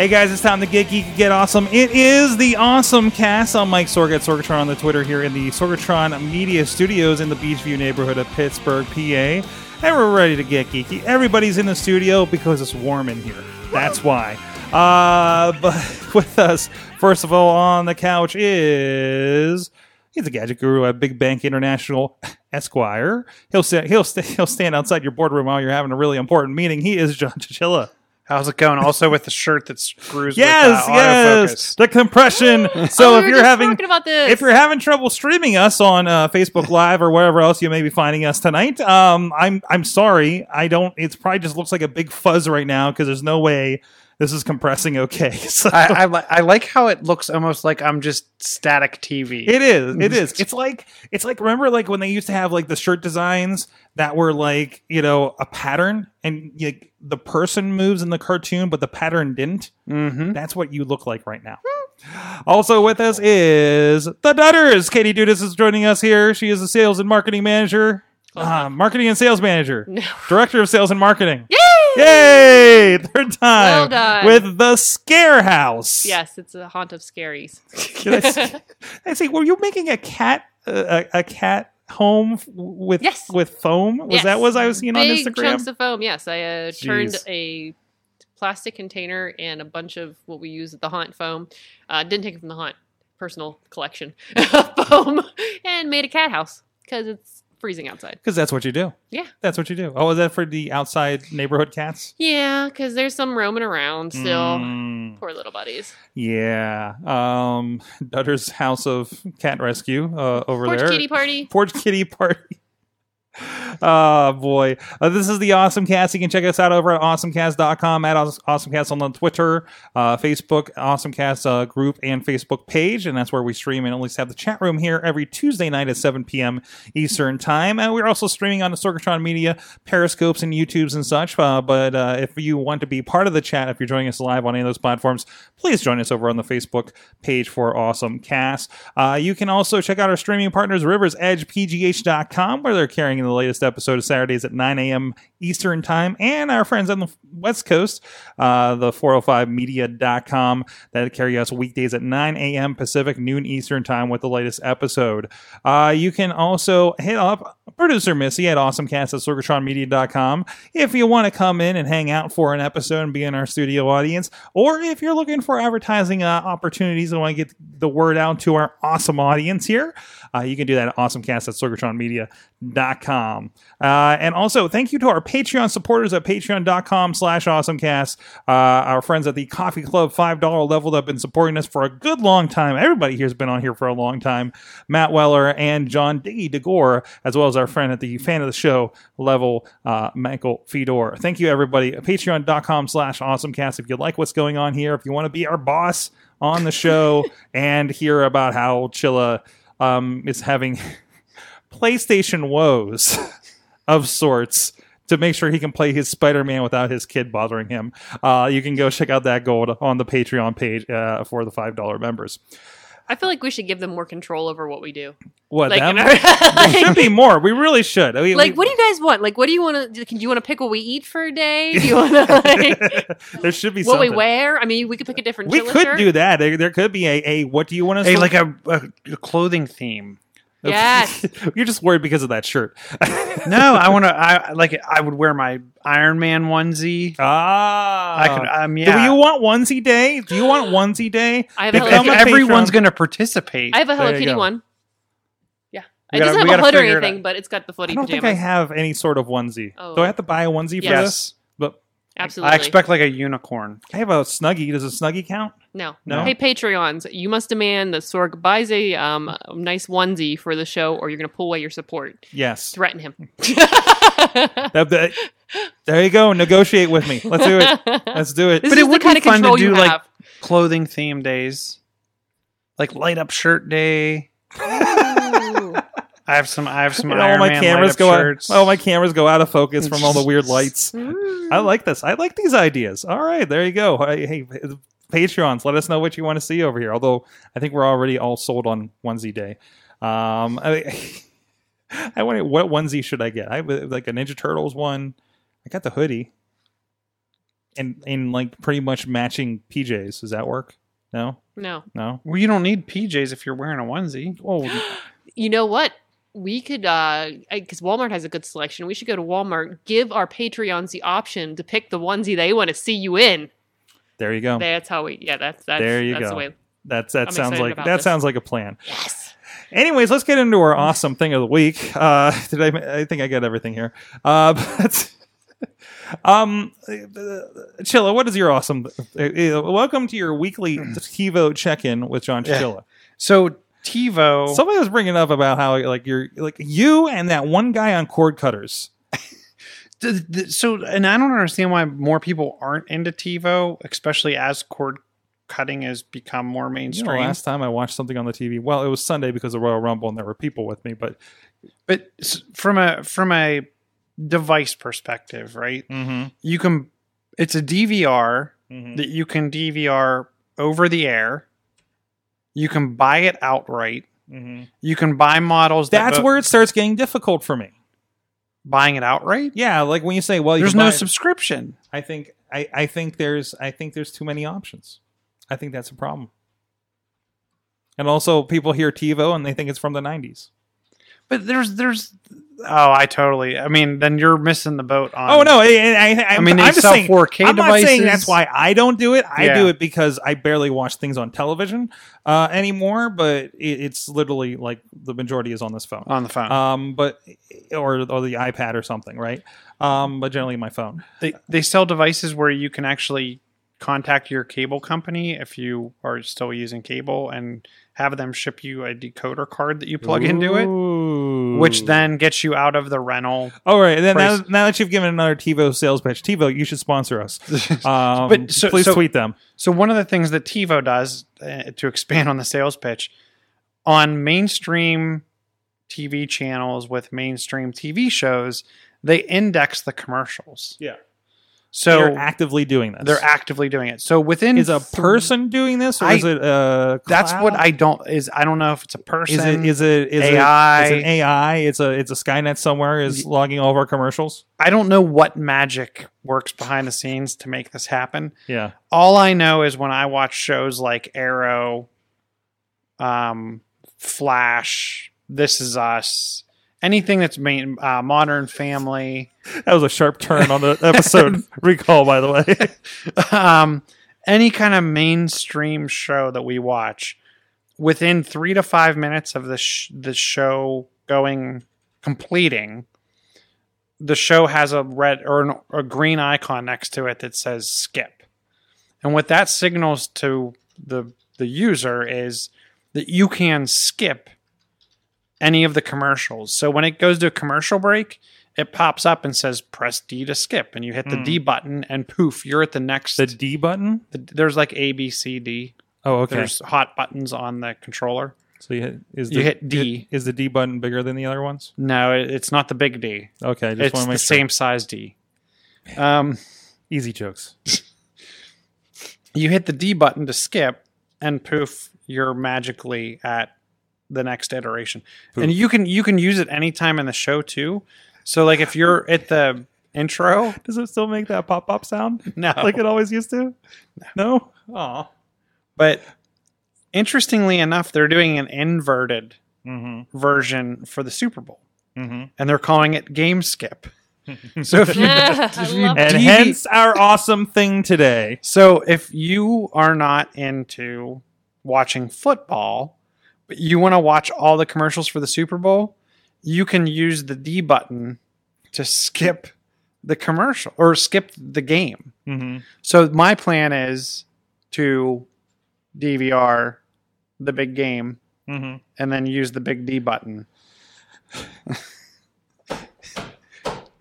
Hey guys, it's time to get geeky, get awesome. It is the Awesome Cast. I'm Mike Sorg at Sorgatron on the Twitter here in the Sorgatron Media Studios in the Beechview neighborhood of Pittsburgh, PA. And we're ready to get geeky. Everybody's in the studio because it's warm in here. That's why. Uh, but with us, first of all, on the couch is he's a gadget guru at Big Bank International Esquire. He'll he'll sta- he'll stand outside your boardroom while you're having a really important meeting. He is John Chichilla. How's it going? Also with the shirt that screws Yes, with uh, yes, autofocus. the compression. Oh, So we if were you're having talking about this. if you're having trouble streaming us on uh, Facebook Live or wherever else you may be finding us tonight, um, I'm I'm sorry. I don't. It's probably just looks like a big fuzz right now because there's no way this is compressing okay. So I, I, li- I like how it looks almost like I'm just static TV. It is. It is. It's like it's like remember like when they used to have like the shirt designs that were like you know a pattern and like the person moves in the cartoon but the pattern didn't. mm-hmm. That's what you look like right now. Also with us is the Dutters. Katie Dudas is joining us here. She is a sales and marketing manager, uh, marketing and sales manager, director of sales and marketing. Yay! Yay! Third time Well done. with the Scare House. Yes, it's a haunt of scaries. Did I say, I say, were you making a cat uh, a, a cat home f- with Yes. with foam? Was Yes. that what I was seeing on Big Instagram? chunks of foam. Yes, I uh, turned Jeez. a plastic container and a bunch of what we use at the haunt foam. Uh, didn't take it from the haunt personal collection of foam and made a cat house because it's freezing outside. Because that's what you do. Yeah. That's what you do. Oh, is that for the outside neighborhood cats? Yeah, because there's some roaming around still. Mm, Poor little buddies. yeah. Um, Dutter's House of Cat Rescue uh, over Porch there. Porch Kitty party. Porch Kitty Party. Oh boy. Uh, this is the Awesome Cast. You can check us out over at awesomecast.com at awesomecast on the Twitter, uh, Facebook, Awesomecast uh, group and Facebook page. And that's where we stream and at least have the chat room here every Tuesday night at 7 p.m. Eastern time. And we're also streaming on the Sorgatron Media, Periscopes and YouTubes and such. Uh, but uh, if you want to be part of the chat, if you're joining us live on any of those platforms, please join us over on the Facebook page for Awesome Cast. Uh, you can also check out our streaming partners, riversedgepgh.com, where they're carrying the latest episode of Saturdays at 9 a.m. Eastern Time, and our friends on the West Coast, uh, the 405media.com, that carry us weekdays at 9 a.m. Pacific, noon Eastern Time with the latest episode. Uh, you can also hit up producer Missy at awesomecast at sorgatronmedia.com if you want to come in and hang out for an episode and be in our studio audience, or if you're looking for advertising uh, opportunities and want to get the word out to our awesome audience here, uh, you can do that at awesomecast at sorgatronmedia.com. Uh, and also, thank you to our Patreon supporters at patreon.com slash awesomecast. Uh, our friends at the Coffee Club $5 level that have been supporting us for a good long time. Everybody here has been on here for a long time. Matt Weller and John Diggy DeGore, as well as our friend at the fan of the show level, uh, Michael Fedor. Thank you, everybody. Patreon.com slash awesomecast. If you like what's going on here, if you want to be our boss on the show and hear about how Chilla um, is having PlayStation woes of sorts to make sure he can play his Spider-Man without his kid bothering him. Uh, you can go check out that gold on the Patreon page uh, for the five dollar members. I feel like we should give them more control over what we do. What? Like, them? in our- there should be more. We really should. I mean, like we- what do you guys want? Like, what do you want to? Do you want to pick what we eat for a day? Do you want to like there should be what we wear? I mean, we could pick a different. We could shirt. do that. There, there could be a, a what do you want to Hey, like a, a clothing theme. Yes. You're just worried because of that shirt. No, I want to. I like. I would wear my Iron Man onesie. ah. I could. Um, Do you want onesie day? Do you want onesie day? I have a if, Hello if Kitty. everyone's going to participate, I have a Hello There you Kitty go. one. Yeah, We it gotta- doesn't we have a gotta hood or figure it anything, but it's got the footy I don't pajamas. think I have any sort of onesie. Oh. Do I have to buy a onesie for Yes. this? But Absolutely. I expect like a unicorn. I have a snuggie. Does a snuggie count? no. No? Hey, Patreons, you must demand that Sorg buys a um, nice onesie for the show, or you're going to pull away your support. Yes. Threaten him. That- that- there you go. Negotiate with me. Let's do it. Let's do it. This But is it the would kind be of fun to do like clothing theme days, like light up shirt day. Ooh. I have some. I have some. And all my Man cameras light-up go out. shirts. Oh, my cameras go out of focus from all the weird lights. I like this. I like these ideas. All right, there you go. Hey, hey, Patreons, let us know what you want to see over here. Although I think we're already all sold on onesie day. Um, I, I wonder what onesie should I get? I have like a Ninja Turtles one. I got the hoodie, and in like pretty much matching PJs. Does that work? No, No. no. Well, you don't need PJs if you're wearing a onesie. Oh, You know what? We could, uh, because Walmart has a good selection. We should go to Walmart, give our Patreons the option to pick the onesie they want to see you in. there you go. That's how we, yeah, that's, that's, There you that's go. the way. That's that I'm sounds like that this. sounds like a plan. Yes. Anyways, let's get into our awesome thing of the week. Uh, did I? I think I got everything here. Uh, but um, uh, Chilla, what is your awesome? Uh, uh, welcome to your weekly TiVo check-in with John Yeah. Chilla. So TiVo. Somebody was bringing up about how like you're like you and that one guy on cord cutters. so, and I don't understand why more people aren't into TiVo, especially as cord cutting has become more You know, mainstream. last time I watched something on the TV, well, it was Sunday because of Royal Rumble and there were people with me, but but from a from a device perspective, right? mm-hmm, You can. It's a DVR mm-hmm. that you can DVR over the air. You can buy it outright. Mm-hmm. You can buy models. That that's bo- where it starts getting difficult for me. buying it outright. Yeah, like when you say, "Well, you There's no buy- subscription. I think I, I think there's I think there's too many options. I think that's a problem. And also, people hear TiVo and they think it's from the '90s. But there's there's oh I totally I mean then you're missing the boat on oh no, I, I, I, mean they I'm just sell saying, 4K I'm not devices. saying that's why I don't do it. I Yeah. do it because I barely watch things on television uh, anymore. But it, it's literally like the majority is on this phone. on the phone. Um, but or or the iPad or something, right? Um, but generally my phone. they they sell devices where you can actually contact your cable company if you are still using cable and have them ship you a decoder card that you plug into it, which then gets you out of the rental. All right, then now, now that you've given another TiVo sales pitch, TiVo, you should sponsor us. Um, But so- please so- tweet them. So one of the things that TiVo does uh, to expand on the sales pitch on mainstream TV channels with mainstream TV shows, they index the commercials. Yeah, So they're actively doing this. they're actively doing it. So within is a person doing this, or I- is it a? That's what? I don't is I don't know if it's a person. Is it? Is it? Is AI. It, is it AI? It's a. It's a Skynet somewhere is logging all of our commercials. I don't know what magic works behind the scenes to make this happen. Yeah. All I know is when I watch shows like Arrow, um, Flash, This Is Us, anything that's main, uh, Modern Family, That was a sharp turn on the episode recall, by the way. um, any kind of mainstream show that we watch, within three to five minutes of the sh- the show going completing, the show has a red or an, a green icon next to it that says skip, and what that signals to the the user is that you can skip any of the commercials. So when it goes to a commercial break, it pops up and says press D to skip, and you hit the Hmm. D button, and poof, you're at the next. The D button. the- there's like A, B, C, D. Oh, okay. There's hot buttons on the controller. so you hit, is you the, hit D. Is the D button bigger than the other ones? No, it, it's not the big D. Okay, just It's the make same size D. Um. Easy jokes. you hit the D button to skip, and poof, you're magically at the next iteration. Poof. And you can you can use it anytime in the show too. So like if you're at the intro, Does it still make that pop pop sound no, like it always used to? No. Aw. but interestingly enough, they're doing an inverted Mm-hmm. version for the Super Bowl, Mm-hmm. and they're calling it Game Skip. So if you, if you And DV hence our awesome thing today. So if you are not into watching football, but you want to watch all the commercials for the Super Bowl, you can use the D button to skip the commercial or skip the game. hmm So my plan is to DVR the big game hmm and then use the big D button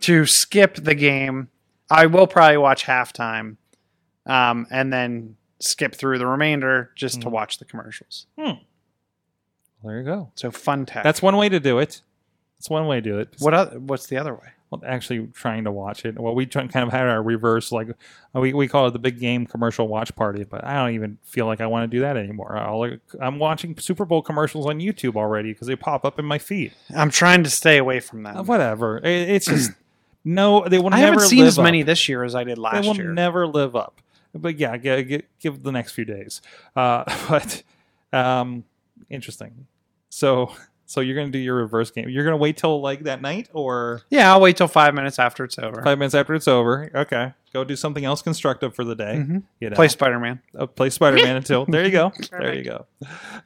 to skip the game. I will probably watch halftime um, and then skip through the remainder just to Mhm. watch the commercials. There you go. So fun tech. That's one way to do it. That's one way to do it. what. Other, what's the other way? well, actually trying to watch it. Well, we try, kind of had our reverse, like we, we call it the big game commercial watch party, but I don't even feel like I want to do that anymore. I'll, I'm watching Super Bowl commercials on YouTube already because they pop up in my feed. I'm trying to stay away from that. Uh, whatever. It, it's just no. They will I never haven't seen as many up. this year as I did last. Year. They will year. never live up. But yeah, g- g- give the next few days. Uh, but um, interesting. So so you're gonna do your reverse game. You're gonna wait till like that night or yeah, I'll wait till five minutes after it's over. five minutes after it's over. Okay, go do something else constructive for the day. Mhm. You know, Play Spider Man. uh, play Spider Man until there you go. There you go.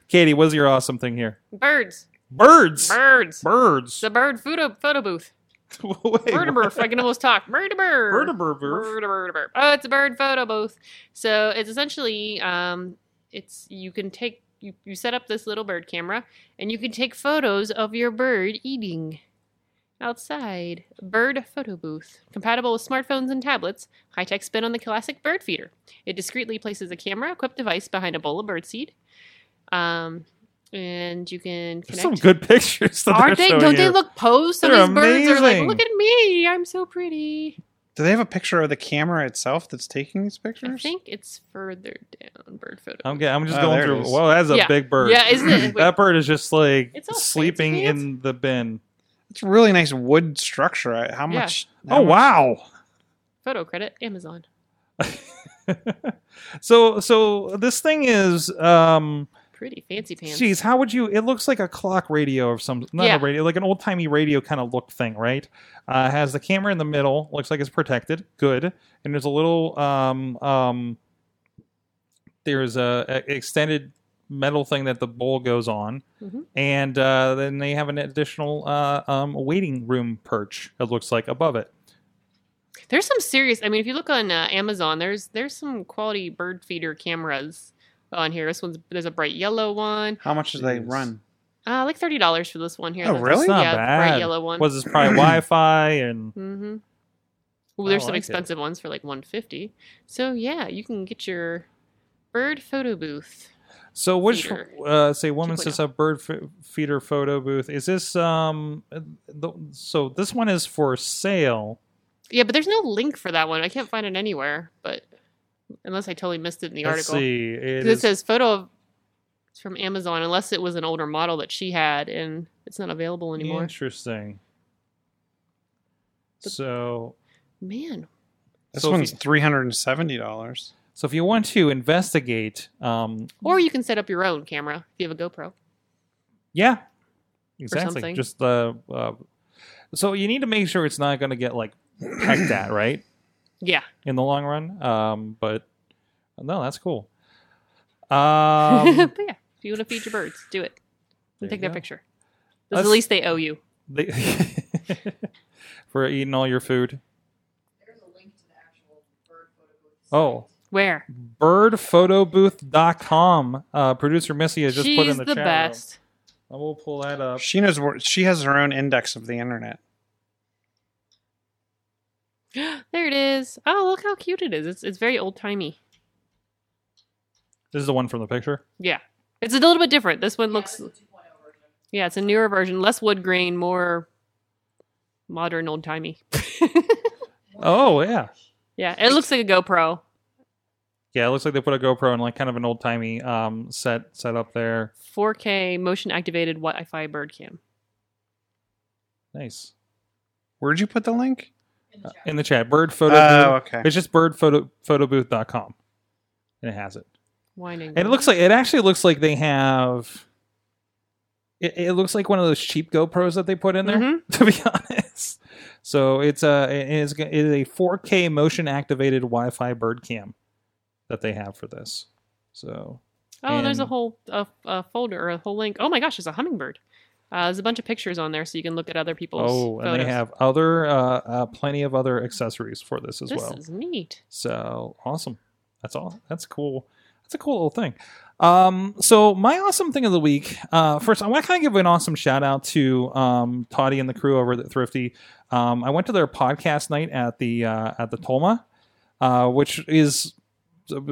Katie, what's your awesome thing here? Birds. Birds. Birds. Birds. The bird photo photo booth. Wait, Bird. I can almost talk. A bird. Oh, it's a bird photo booth. So it's essentially um, it's you can take you, you set up this little bird camera and you can take photos of your bird eating outside. Bird photo booth. Compatible with smartphones and tablets. High tech spin on the classic bird feeder. It discreetly places a camera equipped device behind a bowl of birdseed. Um, and you can There's some good pictures. That Aren't they? Don't they look posed? So They're these birds are like, look at me, I'm so pretty. Do they have a picture of the camera itself that's taking these pictures? I think it's further down. Bird photo. I'm, get- I'm just Oh, going through. Well, that's a Yeah. big bird. Yeah, isn't it? That bird is just like sleeping fancy in the bin. It's a really nice wood structure. I- How Yeah. much? how Oh much- wow! Photo credit, Amazon. so so this thing is um Pretty fancy pants. Jeez, how would you it looks like a clock radio or some not Yeah. a radio like an old timey radio kind of look thing right uh has the camera in the middle looks like it's protected good and there's a little um um there's a, a extended metal thing that the bowl goes on Mhm. and uh then they have an additional uh um waiting room perch it looks like above it There's some serious. I mean, if you look on uh, Amazon, there's there's some quality bird feeder cameras on here. This one's there's a bright yellow one. How much do they run? Uh, like thirty dollars for this one here. Oh, really? It's not yeah, bad. bright yellow one. was this probably wi-fi and Mm-hmm. Ooh, I there's some like it. expensive ones for like 150. So yeah, you can get your bird photo booth. So which uh, say woman 2.0. says a bird f- feeder photo booth is this um uh, the, so this one is for sale Yeah, but there's no link for that one. I can't find it anywhere. But unless I totally missed it in the let's article, see it 'Cause it is- says photo of it's from Amazon, unless it was an older model that she had and it's not available anymore. interesting But- so Man, This So one's you- three hundred and seventy dollars. so if you want to investigate um or you can set up your own camera if you have a GoPro. yeah exactly something. just uh, uh so you need to make sure it's not going to get like pecked at right Yeah, in the long run um but no that's cool um but yeah, if you want to feed your birds, do it and take you their go. picture. 'Cause Let's- at least they owe you. They, for eating all your food. There's a link to the actual bird photo booth. Oh, Where birdphotobooth.com. Uh, Producer Missy has just she's put in the, the, chat best. room. I will pull that up. She knows where she has her own index of the internet. There it is. Oh, look how cute it is. It's it's very old timey. This is the one from the picture. Yeah, it's a little bit different. This one looks. Yeah, it's a 2.0 version. Yeah, it's a newer version, less wood grain, more modern, old timey. Oh yeah, yeah, it looks like a GoPro. yeah. It looks like they put a GoPro in like kind of an old timey um, set set up there. 4K motion activated Wi-Fi bird cam. Nice Where'd you put the link? In the Uh, chat. in the chat. Bird photo. Oh, booth. okay. It's just birdphotobooth.com, and it has it. Whining. And it looks like it actually looks like they have. It, it looks like one of those cheap GoPros that they put in there. Mhm. To be honest, so it's a it is, it is a 4K motion activated Wi-Fi bird cam that they have for this. So Oh, there's a whole a, a folder or a whole link. Oh my gosh, there's a hummingbird. Uh, there's a bunch of pictures on there, so you can look at other people's. Oh, and they have other, uh, uh, plenty of other accessories for this as This well. This is neat. So awesome. That's all. That's cool. That's a cool little thing. Um, so my awesome thing of the week. Uh, first, I want to kind of give an awesome shout out to um, Toddy and the crew over at Thrifty. Um, I went to their podcast night at the uh, at the Tolma, uh, which is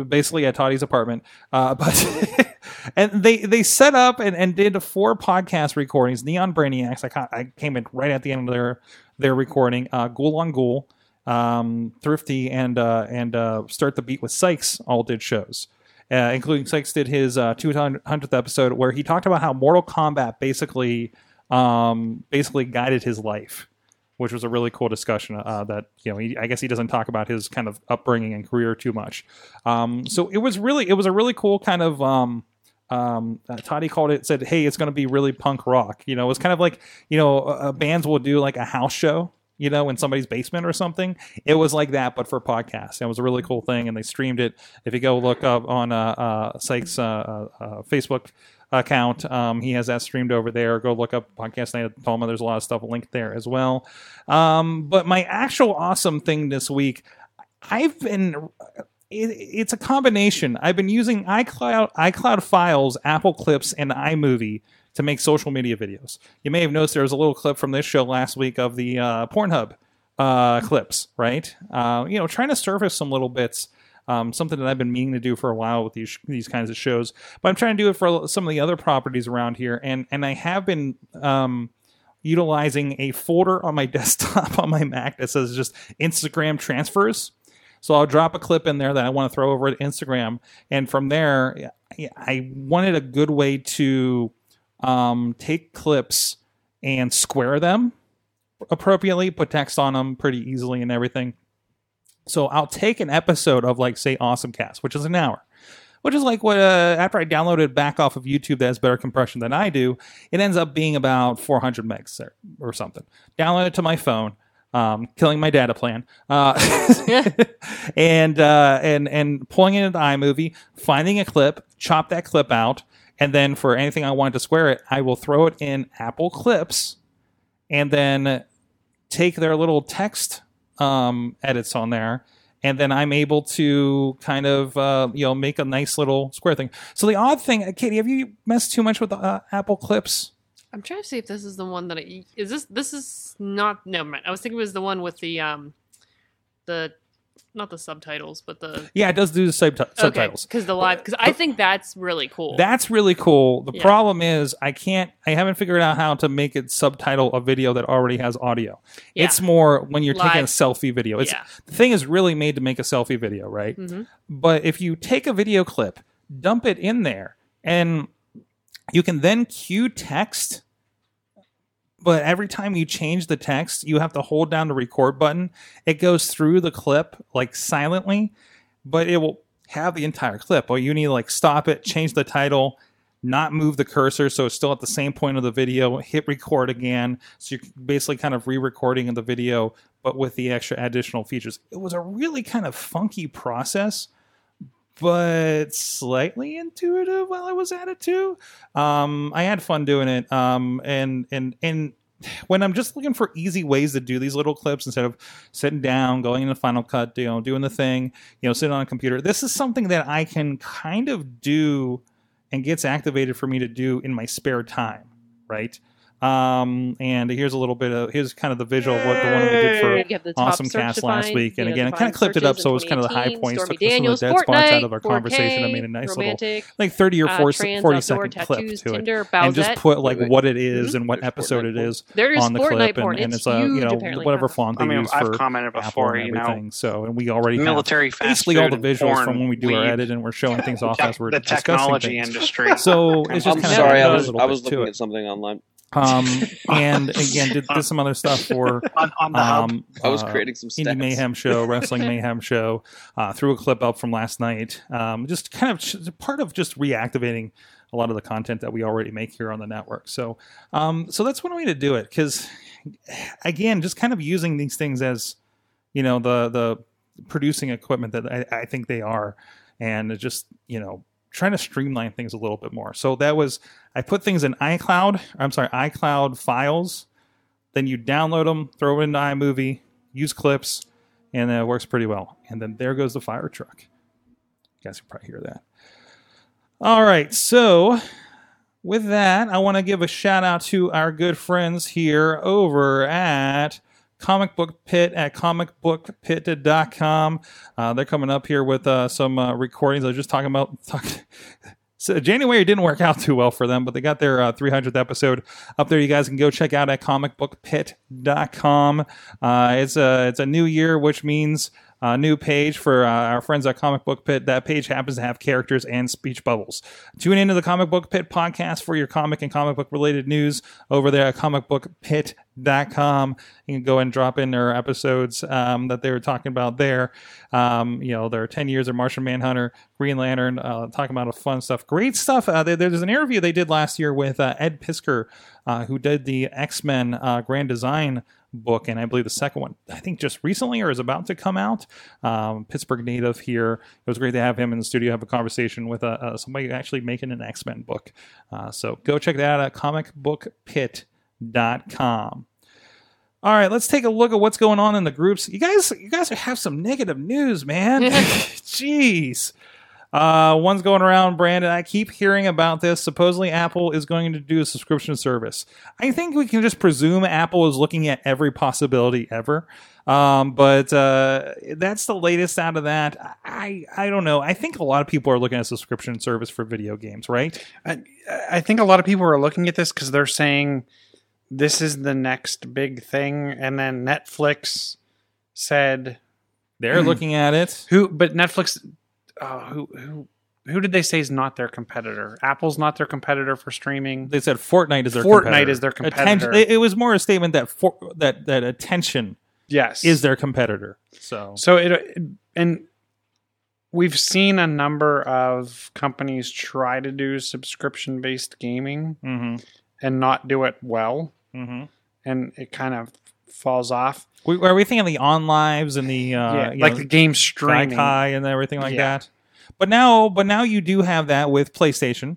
basically at Toddy's apartment. Uh, but and they they set up and, and did four podcast recordings. Neon Brainiacs. I ca- I came in right at the end of their their recording. Uh, Ghoul on Ghoul, um, Thrifty, and uh, and uh, Start the Beat with Sykes all did shows. Uh, including Sykes did his uh, 200th episode where he talked about how Mortal Kombat basically um, basically guided his life which was a really cool discussion. Uh, that you know, he, I guess he doesn't talk about his kind of upbringing and career too much. Um, so it was really, it was a really cool kind of. Um, um, uh, Toddy called it, said, "Hey, it's going to be really punk rock." You know, it was kind of like you know, uh, bands will do like a house show. You know, in somebody's basement or something. It was like that, but for podcasts. It was a really cool thing, and they streamed it. If you go look up on uh, uh, Sykes' uh, uh, uh, Facebook account. Um, he has that streamed over there. Go look up Podcast Night at Tolma. There's a lot of stuff linked there as well. Um, but my actual awesome thing this week, I've been. It, it's a combination. I've been using iCloud, iCloud files, Apple Clips, and iMovie to make social media videos. You may have noticed there was a little clip from this show last week of the uh, Pornhub uh, clips, right? Uh, you know, trying to surface some little bits um, something that I've been meaning to do for a while with these these kinds of shows. But I'm trying to do it for some of the other properties around here, and and I have been um, utilizing a folder on my desktop on my Mac that says just Instagram transfers. So I'll drop a clip in there that I want to throw over to Instagram, and from there, I wanted a good way to um, take clips and square them appropriately, put text on them pretty easily, and everything. So I'll take an episode of like say Awesome Cast, which is an hour, which is like what uh, after I download it back off of YouTube that has better compression than I do, it ends up being about 400 megs or, or something. Download it to my phone, um, killing my data plan, uh, and uh, and and pulling it into iMovie, finding a clip, chop that clip out, and then for anything I want to square it, I will throw it in Apple Clips, and then take their little text um, edits on there, and then I'm able to kind of uh, you know make a nice little square thing. So the odd thing, uh, Katie, have you messed too much with uh, Apple Clips? I'm trying to see if this is the one that I, is this. This is not. Never mind. I was thinking it was the one with the um, the not the subtitles, but the Yeah, it does do the sub- subtitles. because the live because I think that's really cool. That's really cool. The Yeah. problem is I can't I haven't figured out how to make it subtitle a video that already has audio. Yeah. It's more when you're taking a Live. selfie video. It's Yeah. the thing is really made to make a selfie video, right? Mhm. But if you take a video clip, dump it in there, and you can then cue text. But every time you change the text, you have to hold down the record button. It goes through the clip like silently, but it will have the entire clip. Or you need to like stop it, change the title, not move the cursor so it's still at the same point of the video, hit record again. So you're basically kind of re-recording the video, but with the extra additional features. It was a really kind of funky process, but slightly intuitive while I was at it too. Um, I had fun doing it. Um, and and and when I'm just looking for easy ways to do these little clips instead of sitting down, going into Final Cut, you know, doing the thing, you know, sitting on a computer, this is something that I can kind of do and gets activated for me to do in my spare time, right? Um, and here's a little bit of here's kind of the visual of what the one we did for You have the top Awesome search Cast last week. And again, I kind of clipped it up so it was kind of the high points, Stormy took some of the Daniels, dead spots out of our conversation, and 4K, made a nice little like 30 or uh, 40, trans, 40 outdoor, second clip tattoos, to it. Tinder, And just put like Wait, wait. what it is Mhm. and what There's episode Fortnite it porn. is There is on the Fortnite clip, and, and it's it's a you know whatever font they I mean, use I've for commented Apple and everything. So and we already military basically all the visuals from when we do our lead edit and we're showing things off as we're the discussing technology things. industry. So it's just I'm kind sorry, of I a was little I was looking at something online. Um, and again, did, did some other stuff for on, on the hub. um, I was uh, creating some Indie. Mayhem show, Wrestling Mayhem show. Uh, threw a clip up from last night. Um, just kind of ch- part of just reactivating a lot of the content that we already make here on the network. So, um, so that's one way to do it. Because again, just kind of using these things as you know the the producing equipment that I, I think they are, and just you know trying to streamline things a little bit more. So that was I put things in iCloud. I'm sorry, iCloud files. Then you download them, throw it into iMovie, use clips, and it works pretty well. And then there goes the fire truck. You guys can probably hear that. All right, so with that, I want to give a shout out to our good friends here over at Comic Book Pit at comicbookpit.com. Uh, they're coming up here with uh, some uh, recordings. I was just talking about. Talk, so January didn't work out too well for them, but they got their uh, 300th episode up there. You guys can go check out at comicbookpit.com. Uh, it's a it's a new year, which means uh, new page for uh, our friends at Comic Book Pit. That page happens to have characters and speech bubbles. Tune into the Comic Book Pit podcast for your comic and comic book related news over there at comicbookpit.com. You can go and drop in their episodes um, that they were talking about there. Um, you know, their 10 years of Martian Manhunter, Green Lantern, uh, talking about a fun stuff. Great stuff. Uh, there- there's an interview they did last year with uh, Ed Piskor, uh, who did the X Men Grand Design book, and I believe the second one, I think just recently or is about to come out. Um, Pittsburgh native here. It was great to have him in the studio, have a conversation with uh, uh, somebody actually making an X Men book. Uh, so go check that out at comicbookpit.com. All right, let's take a look at what's going on in the groups. You guys, you guys have some negative news, man. Jeez. Uh, one's going around, Brandon. I keep hearing about this. Supposedly, Apple is going to do a subscription service. I think we can just presume Apple is looking at every possibility ever. Um, but uh, that's the latest out of that. I I don't know. I think a lot of people are looking at a subscription service for video games, right? I, I think a lot of people are looking at this because they're saying this is the next big thing, and then Netflix said They're looking at it. who, but Netflix, uh, who who who did they say is not their competitor? Apple's not their competitor for streaming. They said Fortnite is their Fortnite competitor. is their competitor. it, it was more a statement that for, that that attention Yes, is their competitor. So So it and we've seen a number of companies try to do subscription based gaming hmm and not do it well, hmm and it kind of falls off. We, are we thinking of the OnLives and the uh, yeah, like know, the game streaming. Gaikai and everything like Yeah. that? But now, but now you do have that with PlayStation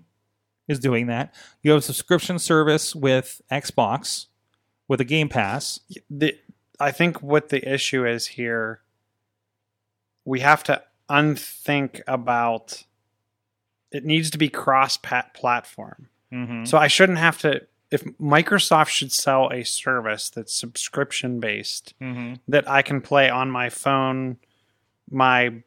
is doing that. You have a subscription service with Xbox with a Game Pass. The, I think what the issue is here, we have to unthink about. It needs to be cross platform. Mm-hmm. So I shouldn't have to. If Microsoft should sell a service that's subscription based, Mm-hmm. that I can play on my phone, my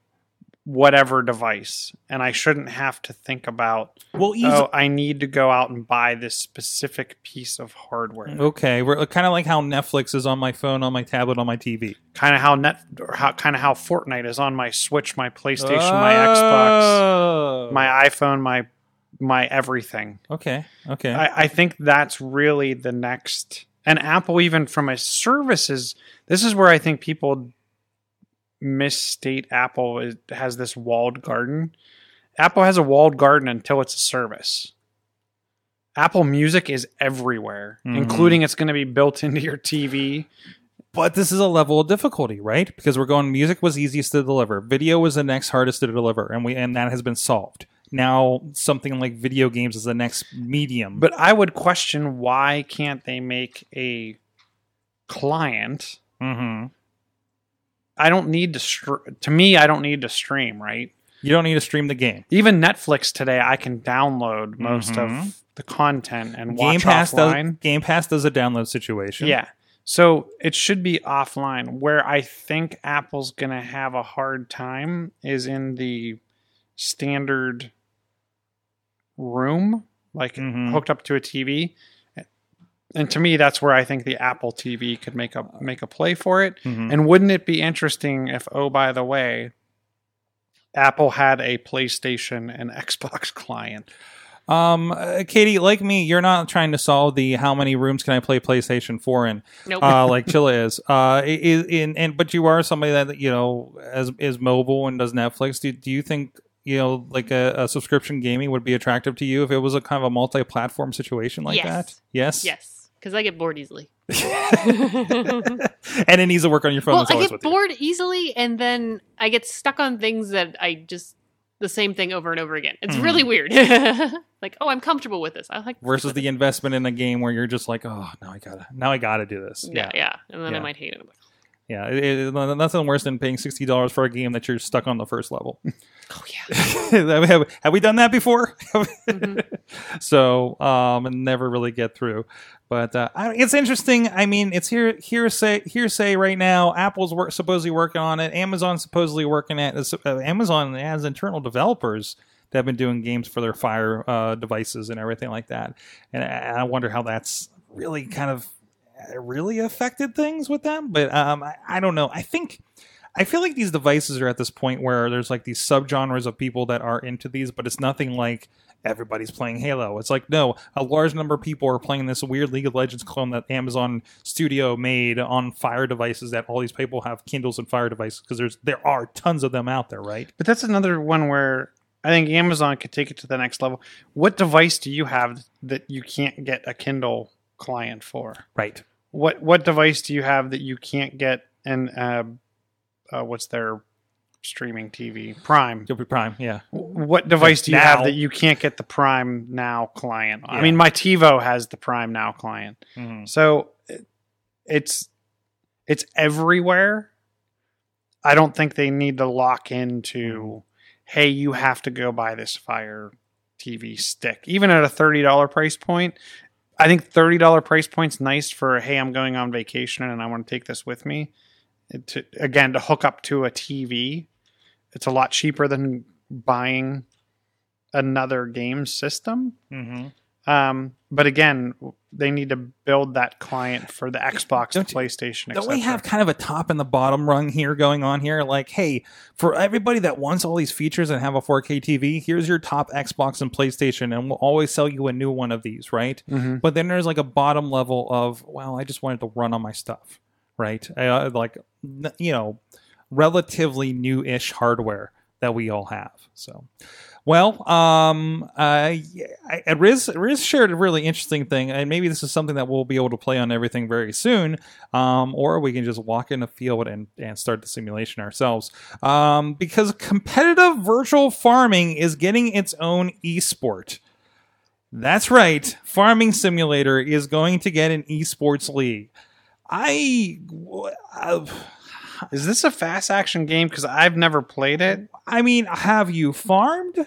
whatever device, and I shouldn't have to think about, Well, easy. oh, I need to go out and buy this specific piece of hardware. Okay, we're kind of like how Netflix is on my phone, on my tablet, on my TV. Kind of how net, or how kind of how Fortnite is on my Switch, my PlayStation, my Xbox, Oh. my iPhone, my my everything. Okay. Okay. I, I think that's really the next. And Apple, even from a services, this is where I think people misstate Apple is, has this walled garden. Apple has a walled garden until it's a service. Apple Music is everywhere, Mhm. including it's going to be built into your TV. but this is a level of difficulty, right? Because we're going. Music was easiest to deliver. Video was the next hardest to deliver, and we and that has been solved. Now something like video games is the next medium. But I would question why can't they make a client? hmm I don't need to. Str- to me, I don't need to stream. Right? you don't need to stream the game. even Netflix today, I can download most Mhm. of the content and Game watch Pass does. Game Pass does a download situation. Yeah. So it should be offline. Where I think Apple's going to have a hard time is in the standard room, like Mhm. hooked up to a TV. And to me, that's where I think the Apple TV could make a make a play for it. Mhm. And wouldn't it be interesting if, oh, by the way, Apple had a PlayStation and Xbox client? Um, uh, Katie, like me, you're not trying to solve the how many rooms can I play PlayStation 4 in, Nope. uh, like Chilla is. Uh, is in and but you are somebody that you know as is mobile and does Netflix. Do, do you think you know like a, a subscription gaming would be attractive to you if it was a kind of a multi-platform situation like Yes. that? Yes. yes, because I get bored easily. and it needs to work on your phone. well, I get with you. bored easily, and then I get stuck on things that I just the same thing over and over again. It's Mhm. really weird. like, oh, I'm comfortable with this. I like versus the investment in a game where you're just like, oh, now I gotta, now I gotta do this. yeah, yeah, and then Yeah. I might hate it. Yeah. It, it, nothing worse than paying sixty dollars for a game that you're stuck on the first level. oh yeah. have, have we done that before? Mhm. so um and never really get through but uh, I, it's interesting i mean it's here hearsay hearsay right now apple's work, supposedly working on it amazon's supposedly working at uh, amazon has internal developers that have been doing games for their fire uh, devices and everything like that and I, I wonder how that's really kind of really affected things with them but um I, I don't know i think I feel like these devices are at this point where there's like these subgenres of people that are into these, but it's nothing like everybody's playing Halo. It's like no, a large number of people are playing this weird League of Legends clone that Amazon Studio made on Fire devices. That all these people have Kindles and Fire devices because there's there are tons of them out there, right? But that's another one where I think Amazon could take it to the next level. What device do you have that you can't get a Kindle client for? Right. What what device do you have that you can't get And uh, uh, what's their streaming TV Prime? You'll be Prime, yeah. What device do you Now. have that you can't get the Prime Now client? On? I mean, my TiVo has the Prime Now client, Mhm. so it- it's it's everywhere. I don't think they need to lock into, hey, you have to go buy this Fire TV stick, even at a thirty dollar price point. I think thirty dollar price point's nice for hey, I'm going on vacation and I want to take this with me. To, again, to hook up to a TV, it's a lot cheaper than buying another game system. Mhm. Um, but again, they need to build that client for the Xbox, the Don't you- PlayStation. Don't we have kind of a top and the bottom rung here going on here? Like, hey, for everybody that wants all these features and have a 4K TV, here's your top Xbox and PlayStation, and we'll always sell you a new one of these, right? Mhm. But then there's like a bottom level of, well, I just wanted to run on my stuff, right? Uh, like, you know, relatively new-ish hardware that we all have. So, well, um, uh, I, Riz Riz shared a really interesting thing, and maybe this is something that we'll be able to play on everything very soon, um, or we can just walk in a field and and start the simulation ourselves. Um, because competitive virtual farming is getting its own esport. That's right. Farming Simulator is going to get an esports league. I, uh, Is this a fast action game? Because I've never played it I mean, have you farmed?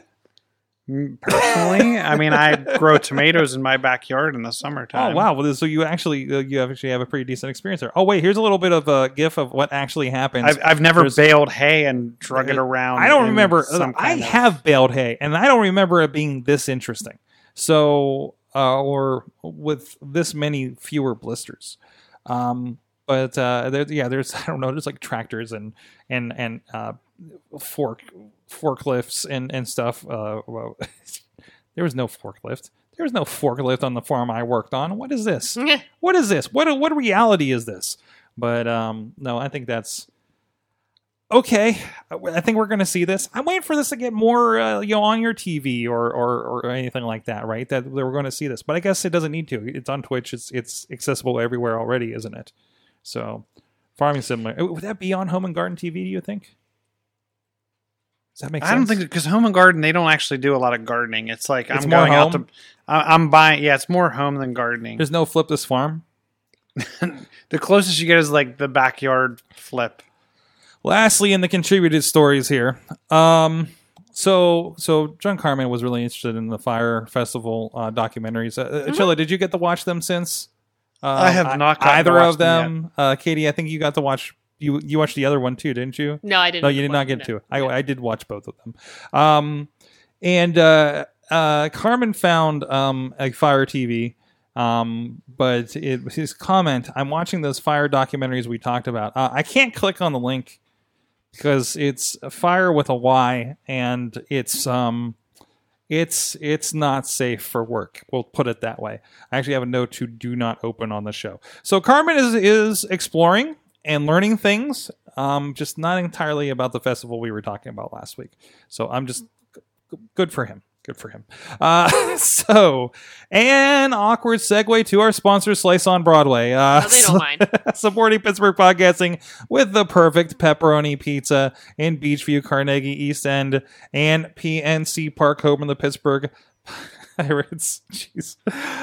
Mm, personally. I mean, I grow tomatoes in my backyard in the summertime. Oh wow! Well, so you actually uh, you actually have a pretty decent experience there. Oh wait, here's a little bit of a gif of what actually happens. I've, I've never There's- baled hay and drug it around. I don't remember. I of- have baled hay, and I don't remember it being this interesting. So, uh, or with this many fewer blisters. Um, but uh, there, yeah, there's I don't know, there's like tractors and and and uh, fork forklifts and and stuff. Uh, well, there was no forklift. There was no forklift on the farm I worked on. What is this? what is this? What what reality is this? But um, no, I think that's okay. I think we're going to see this. I'm waiting for this to get more, uh, you know, on your TV or or, or anything like that, right? That, that we're going to see this, but I guess it doesn't need to. It's on Twitch. It's it's accessible everywhere already, isn't it? So, farming simulator would that be on Home and Garden TV? Do you think? Does that make sense? I don't think because Home and Garden they don't actually do a lot of gardening. It's like It's I'm more going out home? to, I- I'm buying. Yeah, it's more home than gardening. there's no flip this farm. the closest you get is like the backyard flip. Lastly, in the contributed stories here, um, so so John Carmen was really interested in the Fyre Festival uh, documentaries. Uh, uh, Chilla, did you get to watch them since? Uh, I have not gotten to either watch of them them. Uh, Katie, I think you got to watch. You you watched the other one too, didn't you? no, I didn't. No, you did not get to. I, I did watch both of them. Um, and uh, uh, Carmen found um, a Fire TV, um, but it was his comment. I'm watching those Fyre documentaries we talked about. Uh, I can't click on the link because it's Fire with a Y, and it's um, it's it's not safe for work. We'll put it that way. I actually have a note to do not open on the show. So Carmen is is exploring and learning things. Um, just not entirely about the festival we were talking about last week. So I'm just g- good for him. Good for him. Uh, so, an awkward segue to our sponsor, Slice on Broadway. Uh, No, they don't mind. supporting Pittsburgh podcasting with the perfect pepperoni pizza in Beechview, Carnegie, East End, and PNC Park, home of the Pittsburgh Pirates. Jeez.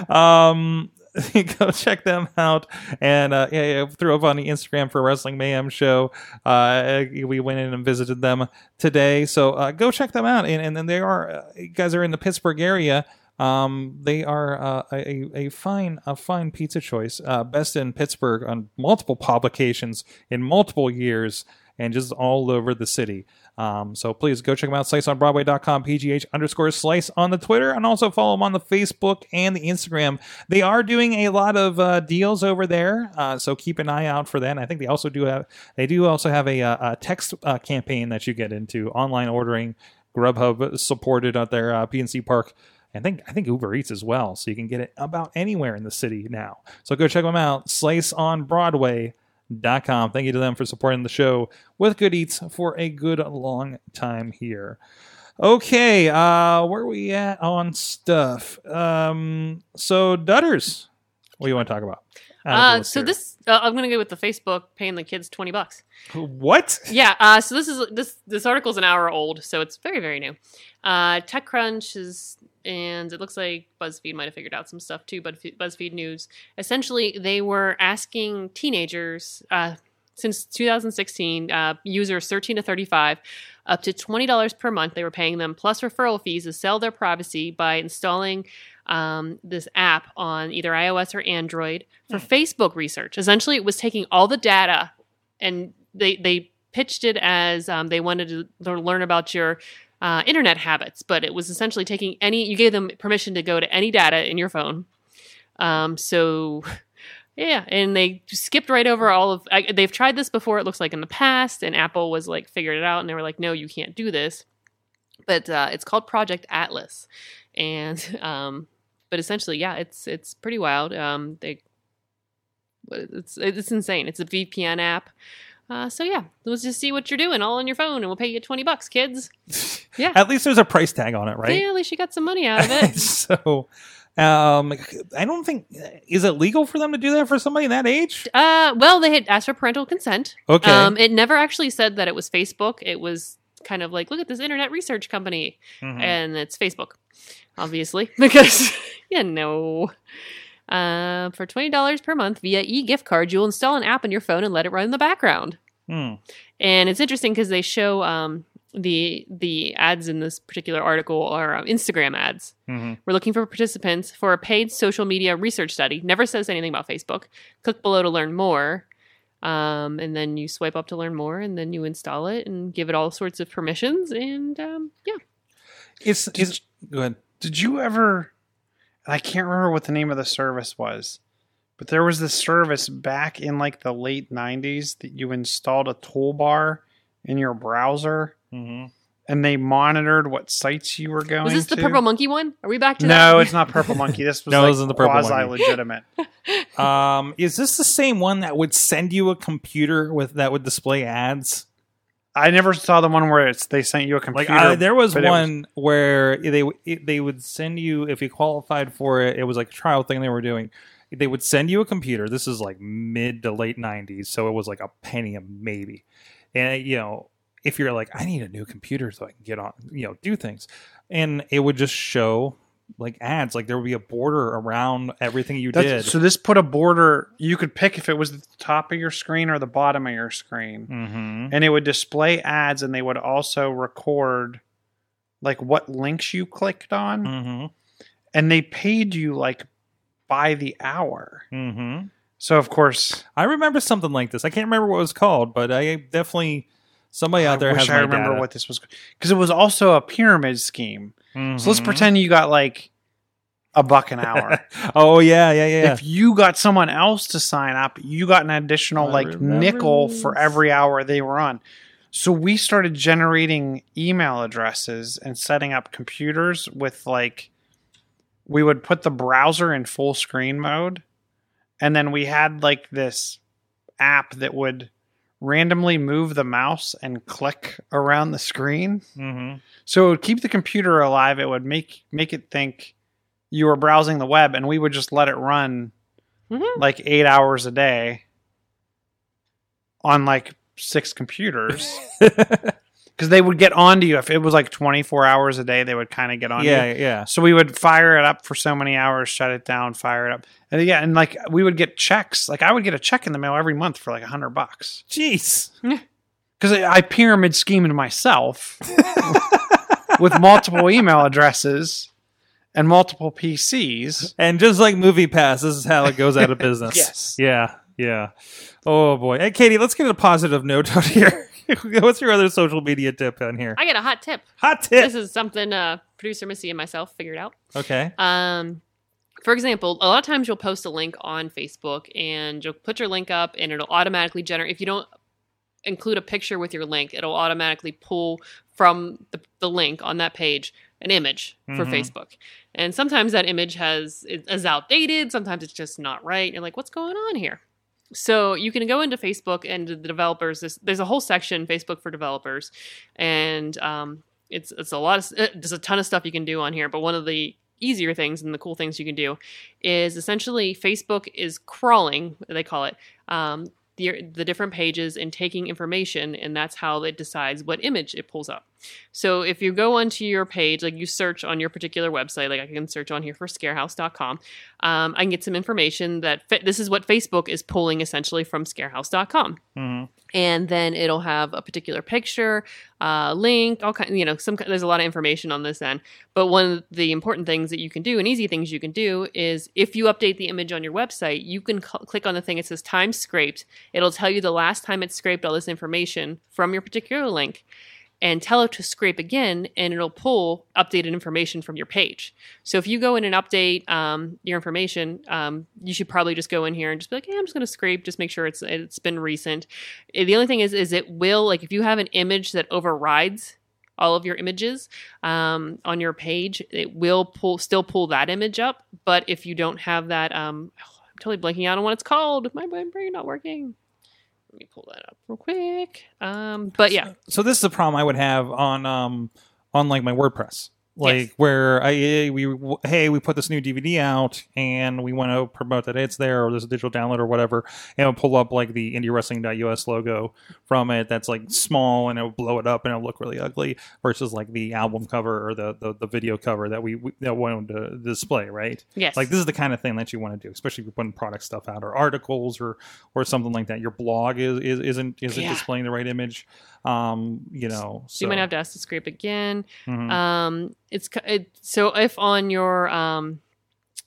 Um, go check them out and uh, yeah, yeah, throw up on the Instagram for Wrestling Mayhem Show. Uh, we went in and visited them today, so uh, go check them out. And and then they are uh, you guys are in the Pittsburgh area. Um, they are uh, a, a fine a fine pizza choice, uh, best in Pittsburgh on multiple publications in multiple years, and just all over the city. Um, so please go check them out. SliceOnBroadway.com, PGH underscore Slice on the Twitter, and also follow them on the Facebook and the Instagram. They are doing a lot of uh, deals over there, uh, so keep an eye out for that. And I think they also do have they do also have a, uh, a text uh, campaign that you get into online ordering. Grubhub supported at their uh, PNC Park. I think I think Uber Eats as well, so you can get it about anywhere in the city now. So go check them out. Slice on Broadway com. Thank you to them for supporting the show with good eats for a good long time here. Okay, uh, where are we at on stuff? Um, so Dutters, what do you want to talk about? Out of the Uh, so this, uh, I'm gonna go with the Facebook paying the kids twenty bucks. what? Yeah. Uh, so this is this this article's an hour old, so it's very very new. Uh, TechCrunch is, and it looks like BuzzFeed might have figured out some stuff too. But BuzzFeed News, essentially, they were asking teenagers uh, since 2016, uh, users 13 to 35, up to twenty dollars per month. They were paying them plus referral fees to sell their privacy by installing. Um, this app on either iOS or Android for Facebook research. Essentially, it was taking all the data and they they pitched it as um, they wanted to learn about your uh, internet habits, but it was essentially taking any. You gave them permission to go to any data in your phone. Um, so. Yeah, and they skipped right over all of. I, they've tried this before. It looks like in the past, and Apple was like figured it out, and they were like, "No, you can't do this." But uh, it's called Project Atlas, and um, but essentially, yeah, it's it's pretty wild. Um, they it's it's insane. It's a VPN app. Uh, so yeah, let's just see what you're doing all on your phone, and we'll pay you twenty bucks, kids. Yeah. At least there's a price tag on it, right? Yeah, at least you got some money out of it. so, um, I don't think is it legal for them to do that for somebody that age? uh, well, they had asked for parental consent. Okay. Um, it never actually said that it was Facebook. It was kind of like, look at this internet research company, Mhm. and it's Facebook, obviously, because you know. Uh, for twenty dollars per month via e-gift card, you'll install an app on your phone and let it run in the background. Hmm. and it's interesting because they show um, the the ads in this particular article are um, Instagram ads. Mhm. We're looking for participants for a paid social media research study. Never says anything about Facebook. Click below to learn more, um, and then you swipe up to learn more, and then you install it and give it all sorts of permissions. And um, yeah, It's, it's go ahead. Did you ever? I can't remember what the name of the service was, but there was this service back in like the late '90s that you installed a toolbar in your browser, hmm and they monitored what sites you were going. was this the to. Purple Monkey one? Are we back to that? No, that? it's not Purple Monkey. This was No, like this isn't the Purple Monkey. quasi legitimate. Um, is this the same one that would send you a computer with that would display ads? I never saw the one where it's they sent you a Like computer. uh, there was but it one where they they would send you if you qualified for it. It was like a trial thing they were doing. They would send you a computer. This is like mid to late '90s, so it was like a penny a maybe. And you know, if you're like, I need a new computer so I can get on, you know, do things, and it would just show like ads. Like there would be a border around everything you That's- did. So this put a border. You could pick if it was the top of your screen or the bottom of your screen, mm-hmm. and it would display ads, and they would also record like what links you clicked on, Mm-hmm. and they paid you like by the hour. Mm-hmm. So of course, I remember something like this. I can't remember what it was called, but I definitely somebody out there I wish has I remember data. what this was because it was also a pyramid scheme. So let's Mhm. pretend you got like a buck an hour. oh yeah, yeah, yeah. If you got someone else to sign up, you got an additional I like remember nickel for every hour they were on. So we started generating email addresses and setting up computers with like we would put the browser in full screen mode and then we had like this app that would randomly move the mouse and click around the screen. hmm So it would keep the computer alive. It would make make it think you were browsing the web, and we would just let it run Mhm. like eight hours a day on like six computers because they would get on to you if it was like 24 hours a day they would kind of get on yeah, you yeah. Yeah. So we would fire it up for so many hours shut it down fire it up and yeah and like we would get checks like i would get a check in the mail every month for like a hundred bucks Jeez. because I, I pyramid schemed myself with multiple email addresses and multiple PCs. And just like MoviePass, this is how it goes out of business. Yes. Yeah. Yeah. Oh boy. Hey, Katie, let's get a positive note out here. What's your other social media tip on here? I get a hot tip. Hot tip. This is something uh, producer Missy and myself figured out. Okay. Um, for example, a lot of times you'll post a link on Facebook and you'll put your link up and it'll automatically generate. If you don't include a picture with your link, it'll automatically pull from the, the link on that page an image for Mhm. Facebook. And sometimes that image has is outdated. Sometimes it's just not right. You're like, what's going on here? So you can go into Facebook and the developers. There's, a whole section Facebook for developers, and um, it's it's a lot of uh, there's a ton of stuff you can do on here. But one of the easier things and the cool things you can do is essentially Facebook is crawling. They call it. Um, the, the different pages and taking information, and that's how it decides what image it pulls up. So if you go onto your page, like you search on your particular website, like I can search on here for scarehouse.com, um, I can get some information that fa- this is what Facebook is pulling essentially from scarehouse.com hmm and then it'll have a particular picture, uh, link, all kind. You know, some there's a lot of information on this end. But one of the important things that you can do, and easy things you can do, is if you update the image on your website, you can cl- click on the thing. It says time scraped. It'll tell you the last time it scraped all this information from your particular link. And tell it to scrape again, and it'll pull updated information from your page. So if you go in and update um, your information, um, you should probably just go in here and just be like, "Hey, I'm just going to scrape, just make sure it's it's been recent." Uh, the only thing is is it will like if you have an image that overrides all of your images um, on your page it will pull still pull that image up but if you don't have that um, i'm totally blanking out on what it's called my brain not working let me pull that up real quick um, but yeah So this is a problem I would have on um on like my WordPress. Like Yes. where I we hey we put this new DVD out and we want to promote that it's there or there's a digital download or whatever and it'll pull up like the indiewrestling.us logo from it that's like small and it'll blow it up and it'll look really ugly versus like the album cover or the the, the video cover that we, we that wanted to display right yes like this is the kind of thing that you want to do especially if you're putting product stuff out or articles or or something like that your blog is, is isn't isn't Yeah. displaying the right image um you know so you might have to ask to scrape again. Mhm. um it's it, so if on your um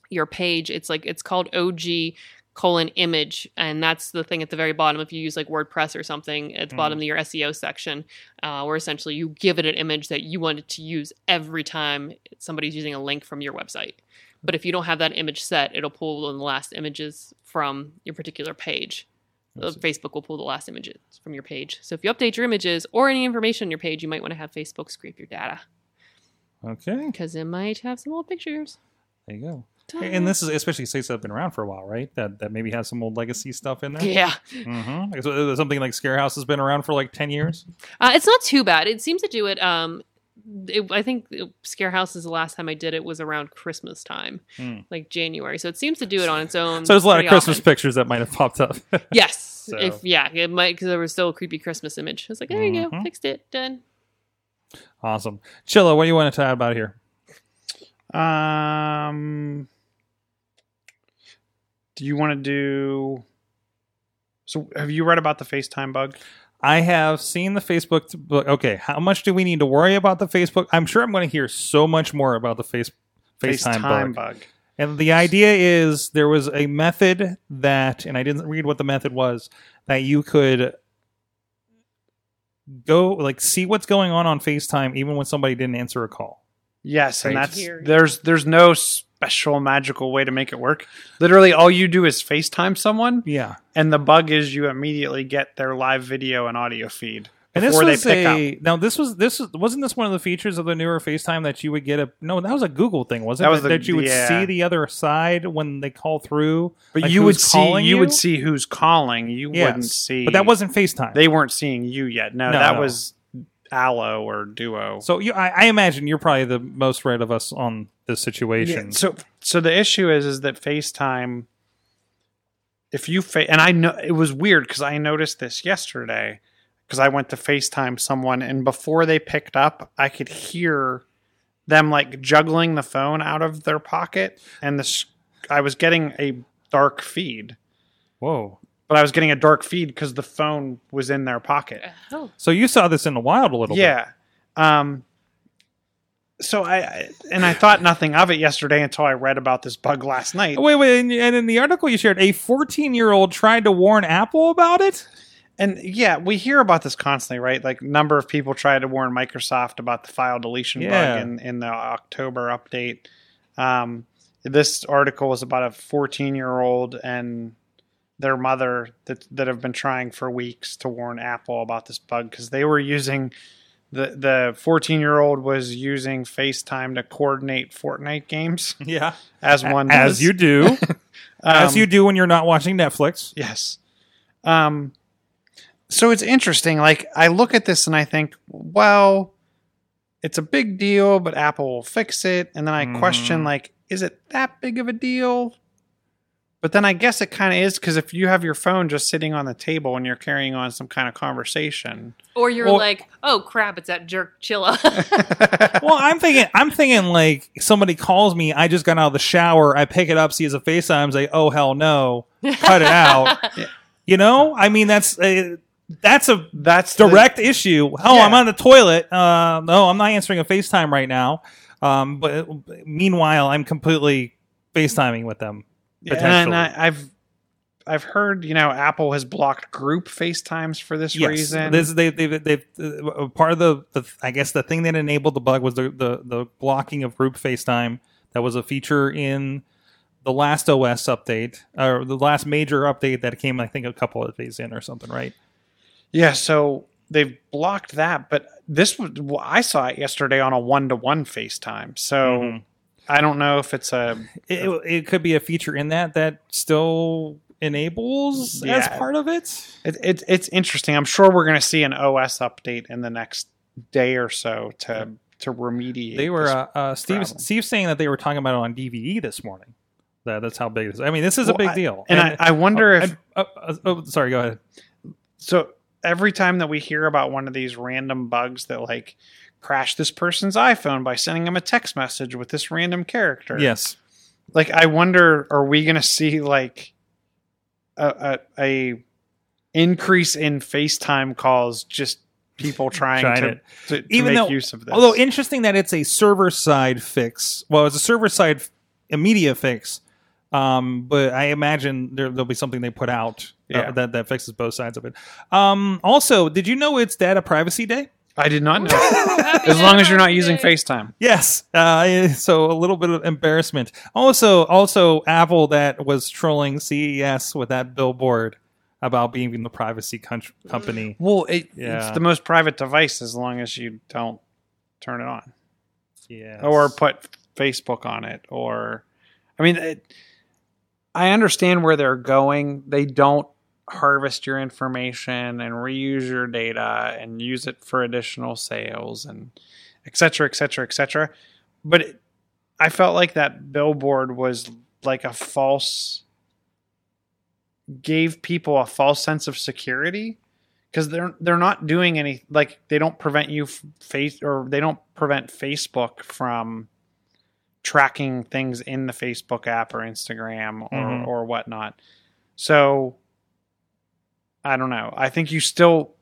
your page it's like it's called og colon image and that's the thing at the very bottom. If you use like wordpress or something at the bottom of your seo section uh, where essentially you give it an image that you want it to use every time somebody's using a link from your website. But if you don't have that image set it'll pull the last images from your particular page Uh, Facebook will pull the last images from your page. So if you update your images or any information on your page, you might want to have Facebook scrape your data okay because it might have some old pictures. there you go and this is especially sites that have been around for a while right that that maybe has some old legacy stuff in there yeah, mm-hmm. so, something like scarehouse has been around for like 10 years uh, it's not too bad. It seems to do it. Um, it, I think Scarehouse is the last time I did it was around Christmas time, Hmm. like January. So it seems to do it on its own. so there's a lot of christmas often. pictures that might have popped up Yes, So- if yeah, it might because there was still a creepy Christmas image. I was like, there you go, Mhm. fixed it, done. awesome chilla what do you want to talk about here Um, do you want to do? So, have you read about the FaceTime bug? I have seen the Facebook. t- Okay, how much do we need to worry about the Facebook? I'm sure I'm going to hear so much more about the face FaceTime, bug. bug. And the idea is there was a method that, and I didn't read what the method was, that you could go like see what's going on on FaceTime even when somebody didn't answer a call. Yes, and that's there's there's no special magical way to make it work. Literally, all you do is FaceTime someone, Yeah. and the bug is you immediately get their live video and audio feed. And this was they pick a now. This was this was, wasn't this one of the features of the newer FaceTime that you would get a no. That was a Google thing, wasn't That it? was the- that you would yeah. see the other side when they call through. But like you would see you? you? would see who's calling. You Yes. wouldn't see. but that wasn't FaceTime. They weren't seeing you yet. No, No, that no. was Allo or Duo. so you, I, I imagine you're probably the most right of us on this Yeah, situation. so so the issue is is that FaceTime if you fa- and I know it was weird cuz I noticed this yesterday cuz I went to FaceTime someone and before they picked up I could hear them like juggling the phone out of their pocket and this I was getting a dark feed Whoa. But I was getting a dark feed cuz the phone was in their pocket Oh, So you saw this in the wild a little bit. yeah. Um. So I, I and I thought nothing of it yesterday until I read about this bug last night. Wait, wait, and, and in the article you shared, a 14 year old tried to warn Apple about it. And yeah, we hear about this constantly, right? Like number of people tried to warn Microsoft about the file deletion Yeah. bug in, in the October update. Um, this article was about a 14 year old and their mother that that have been trying for weeks to warn Apple about this bug because they were using the the 14 year old was using FaceTime to coordinate Fortnite games Yeah, as one as does. you do, as Um, you do when you're not watching Netflix. Yes. Um so it's interesting like I look at this and I think, well, it's a big deal, but Apple will fix it and then I question Mhm. like is it that big of a deal? But then I guess it kind of is cuz if you have your phone just sitting on the table and you're carrying on some kind of conversation. or you're Well- like, oh crap, it's that jerk Chilla. Well, I'm thinking, I'm thinking like somebody calls me. I just got out of the shower. I pick it up, see it's a FaceTime. I'm like, oh hell no, cut it out. You know, I mean that's a, that's a That's the- direct issue. Oh, Yeah. I'm on the toilet. Uh, no, I'm not answering a FaceTime right now. Um, but meanwhile, I'm completely FaceTiming with them. And I, I've I've heard, you know, Apple has blocked group FaceTimes for this Yes, reason. this they they they uh, part of the, the I guess the thing that enabled the bug was the, the the blocking of group FaceTime. That was a feature in the last OS update or the last major update that came, I think, a couple of days in or something, right? Yeah, so they've blocked that, but this was I saw it yesterday on a one to one FaceTime. So Mhm. I don't know if it's a It, it, could be a feature in that that still enables as part of it. it, it, it's interesting. I'm sure we're going to see an OS update in the next day or so to to remediate. They were uh, uh, Steve problem. Steve saying that they were talking about it on DVE this morning. That that's how big it is. I mean, this is a big I- deal. and I, I wonder if and- uh, uh, oh, sorry, go ahead. so every time that we hear about one of these random bugs that like crash this person's iPhone by sending them a text message with this random character. Yes. like i wonder are we gonna see like a, a, a increase in facetime calls just people trying Trying to, to, to Even make though- use of this Although interesting that it's a server side fix. Well, it's a server side immediate fix. Um, but I imagine there, there'll be something they put out uh, Yeah. that that fixes both sides of it. Um, also, did you know it's Data Privacy Day? I did not know as long as you're not using facetime Yes. Uh, so a little bit of embarrassment. Also, also Apple that was trolling CES with that billboard about being the privacy con- company. well it, Yeah. it's the most private device as long as you don't turn it on Yeah. or put facebook on it or i mean it, i understand where they're going they don't harvest your information and reuse your data and use it for additional sales and et cetera, et cetera, et cetera. But it, I felt like that billboard was like a false, gave people a false sense of security because they're they're not doing any like they don't prevent you face or they don't prevent Facebook from tracking things in the Facebook app or Instagram or Mhm. or whatnot. So I don't know. I think you still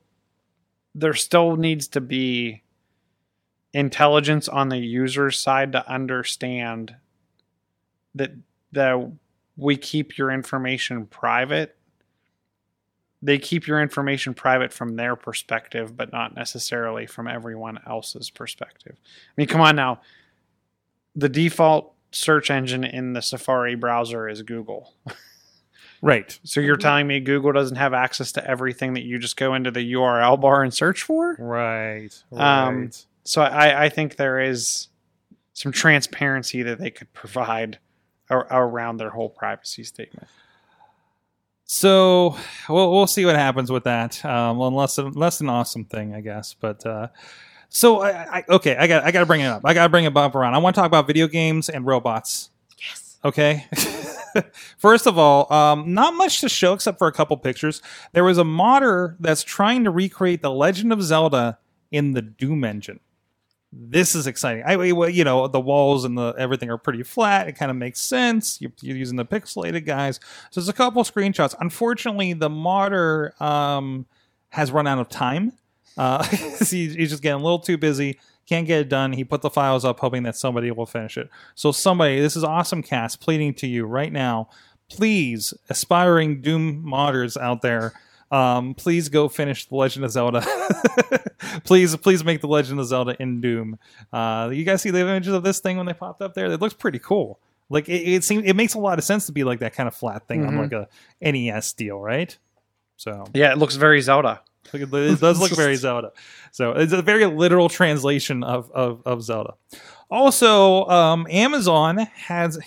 there still needs to be intelligence on the user's side to understand that that we keep your information private. They keep your information private from their perspective, but not necessarily from everyone else's perspective. I mean, come on now. The default search engine in the Safari browser is Google. Right. So you're telling me Google doesn't have access to everything that you just go into the URL bar and search for? Right. Um, Right. So I, I think there is some transparency that they could provide ar- around their whole privacy statement. So we'll we'll see what happens with that. Um, unless less an awesome thing, I guess. But uh, so I, I okay, I got I got to bring it up. I got to bring it up around. I want to talk about video games and robots. Yes. Okay. First of all, um, not much to show except for a couple pictures. There was a modder that's trying to recreate the Legend of Zelda in the Doom engine. This is exciting. I, you know, the walls and the everything are pretty flat. It kind of makes sense. You're, you're using the pixelated guys. So there's a couple screenshots. Unfortunately, the modder um, has run out of time. Uh, he- he's just getting a little too busy. Can't get it done. He put the files up, hoping that somebody will finish it. So somebody, this is awesome cast pleading to you right now. Please, aspiring Doom modders out there, um, please go finish the Legend of Zelda. please, please make the Legend of Zelda in Doom. Uh, you guys see the images of this thing when they popped up there? It looks pretty cool. Like it, it seems, it makes a lot of sense to be like that kind of flat thing on Mhm. like a NES deal, right? So Yeah, it looks very Zelda. It does look very Zelda. So it's a very literal translation of, of, of Zelda. Also, um, Amazon has.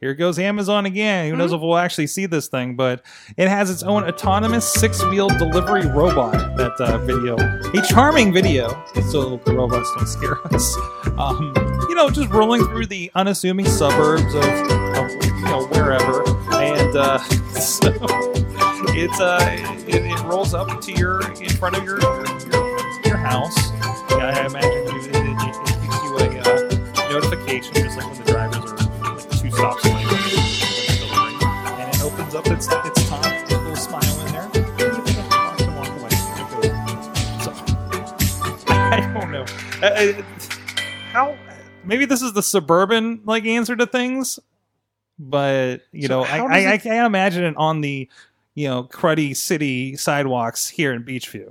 Here goes Amazon again. Who knows if we'll actually see this thing, but it has its own autonomous six wheel delivery robot. That uh, video, a charming video, so the robots don't scare us. Um, you know, just rolling through the unassuming suburbs of, of you know wherever, and uh, so it's uh it, it rolls up to your in front of your your, your house. Yeah, I imagine you, it, it, it gives you a uh, notification just like when the drivers are like two stops away. from the delivery. And it opens up its its top, a little smile in there. and you pick up the box and walk away. So, I don't know. Uh, uh, how maybe this is the suburban like answer to things, but you So know, I, I, I can't imagine it on the you know cruddy city sidewalks here in Beechview,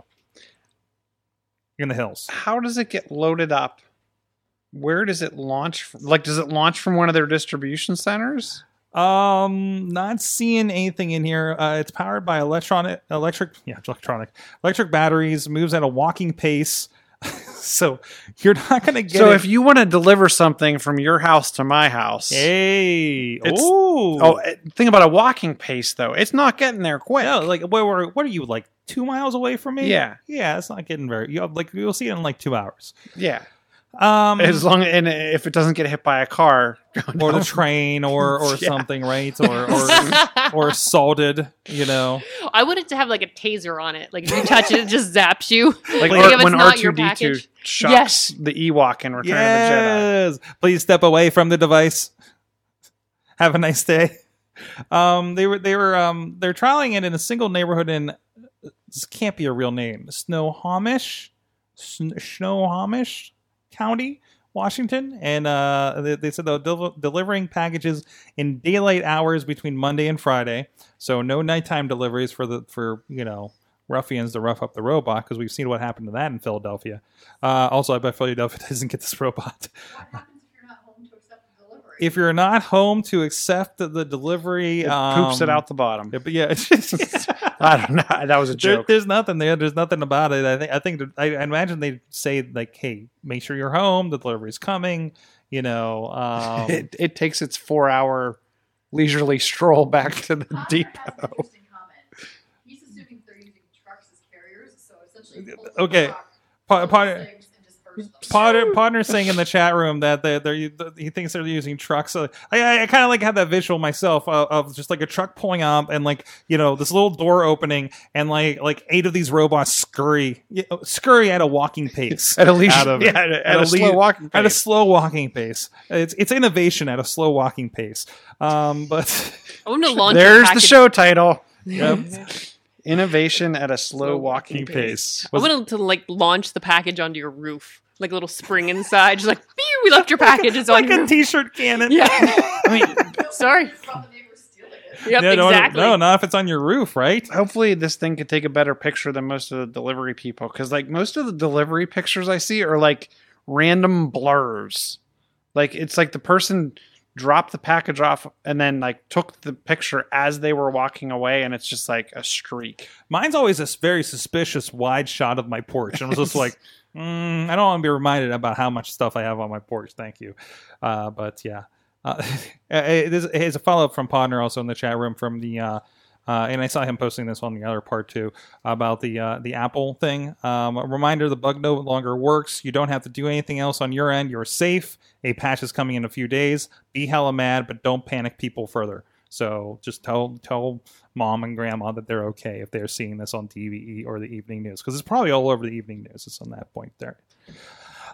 in the hills. How does it get loaded up? Where does it launch? From? Like, does it launch from one of their distribution centers? Um, not seeing anything in here. Uh, it's powered by electronic, electric, yeah, electronic, electric batteries. Moves at a walking pace, so you're not gonna get. so it- if you want to deliver something from your house to my house, hey, oh, eh, think about a walking pace though. It's not getting there quick. yeah, like what, were- what are you like two miles away from me? Yeah. yeah, it's not getting very. You like you'll see it in like two hours. yeah, Um, as long and if it doesn't get hit by a car or the train or or Yeah. something, right? Or or or salted, you know. I want it to have like a taser on it. Like if you touch it, it just zaps you. like Like, R- if it's when R two D two package. shocks Yes. the Ewok in Return of yes. Please step away from the device. Have a nice day. Um, they were they were um they're trialing it in a single neighborhood in this can't be a real name Snohomish, Sn- Snohomish County, Washington, and uh they, they said they're del- delivering packages in daylight hours between Monday and Friday, so no nighttime deliveries for the for you know ruffians to rough up the robot because we've seen what happened to that in Philadelphia. Uh, also, I bet Philadelphia doesn't get this robot. What happens if you're not home to accept the delivery? If you're not home to accept the, the delivery, Jedi. It um, poops it out the bottom. yeah, but yeah, I don't know. That was a there, joke. there's nothing there. There's nothing about it. I think. I think. I, I imagine they say like, "Hey, make sure you're home. The delivery's coming." You know. Um, it, it takes its four hour leisurely stroll back to the Connor has an depot. interesting comment. He's assuming they're using trucks as carriers, so essentially he pulls Okay. the truck, Pa- pulls pa- the things, and disperses them. Potter, Potter's saying in the chat room that they, they're he thinks they're using trucks. So I, I, I kind of like have that visual myself of, of just like a truck pulling up and like you know this little door opening and like like eight of these robots scurry you know, scurry at a walking pace At a leisure, out of yeah, at, at At a, a slow lei- walking at a pace. slow walking pace. It's it's innovation at a slow walking pace. Um, but I want to launch. There's the show title: Yep. Innovation at a slow Slow walking walking pace. I wanted to like launch the package onto your roof, like a little spring inside, just like, pew, we left your package. It's like your a roof. t-shirt cannon. Yeah. I mean, Sorry. About the neighbors stealing it. Yep, Yeah, no, exactly. No, not if it's on your roof, right? hopefully this thing could take a better picture than most of the delivery people because like most of the delivery pictures i see are like random blurs like it's like the person dropped the package off and then like took the picture as they were walking away and it's just like a streak. Mine's always this very suspicious wide shot of my porch. And I was just like, mm, I don't want to be reminded about how much stuff I have on my porch. Thank you. Uh, but yeah. Uh, it is, it is a follow up from Podner also in the chat room from the. Uh, uh, and I saw him posting this on the other part too about the uh, the Apple thing. Um, a reminder: the bug no longer works. You don't have to do anything else on your end. You're safe. A patch is coming in a few days. Be hella mad, but don't panic people further. So just tell tell mom and grandma that they're okay if they're seeing this on TV or the evening news because it's probably all over the evening news. It's on that point there.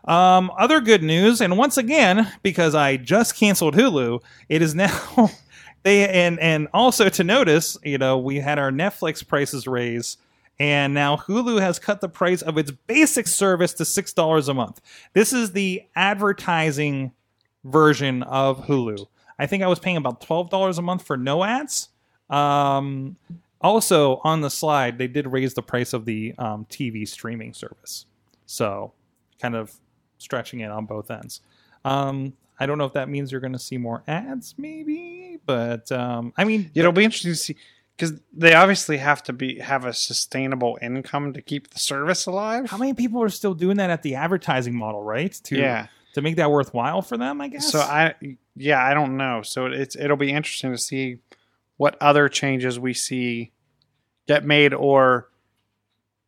Um, other good news, and once again, because I just canceled Hulu, it is now they and and also to notice, you know, we had our Netflix prices raise, and now Hulu has cut the price of its basic service to six dollars a month. This is the advertising version of Hulu. I think I was paying about twelve dollars a month for no ads. Um, also on the slide, they did raise the price of the um, TV streaming service, so kind of stretching it on both ends. Um, I don't know if that means you're going to see more ads, maybe, but um, I mean, It'll be interesting to see because they obviously have to be have a sustainable income to keep the service alive. how many people are still doing that at the advertising model, right? To yeah. To make that worthwhile for them, I guess. So I yeah, I don't know. So it's it'll be interesting to see what other changes we see get made or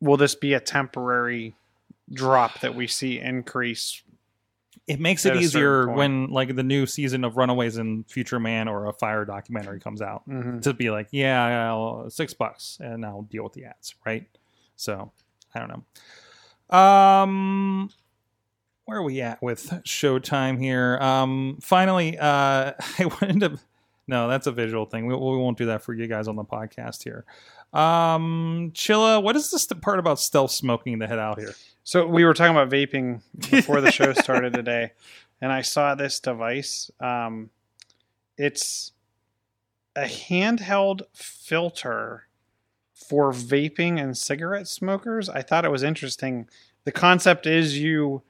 will this be a temporary drop that we see increase? it makes it easier when like the new season of Runaways and Future Man or a Fyre documentary comes out Mhm. to be like, yeah, I'll, six bucks, and I'll deal with the ads, right? So I don't know. Um, where are we at with Showtime here? Um, finally, uh, I wanted to. No, that's a visual thing. We, we won't do that for you guys on the podcast here. Um, Chilla, what is this part about stealth smoking the head out here? So we were talking about vaping before the show started today, and I saw this device. Um, it's a handheld filter for vaping and cigarette smokers. I thought it was interesting. The concept is you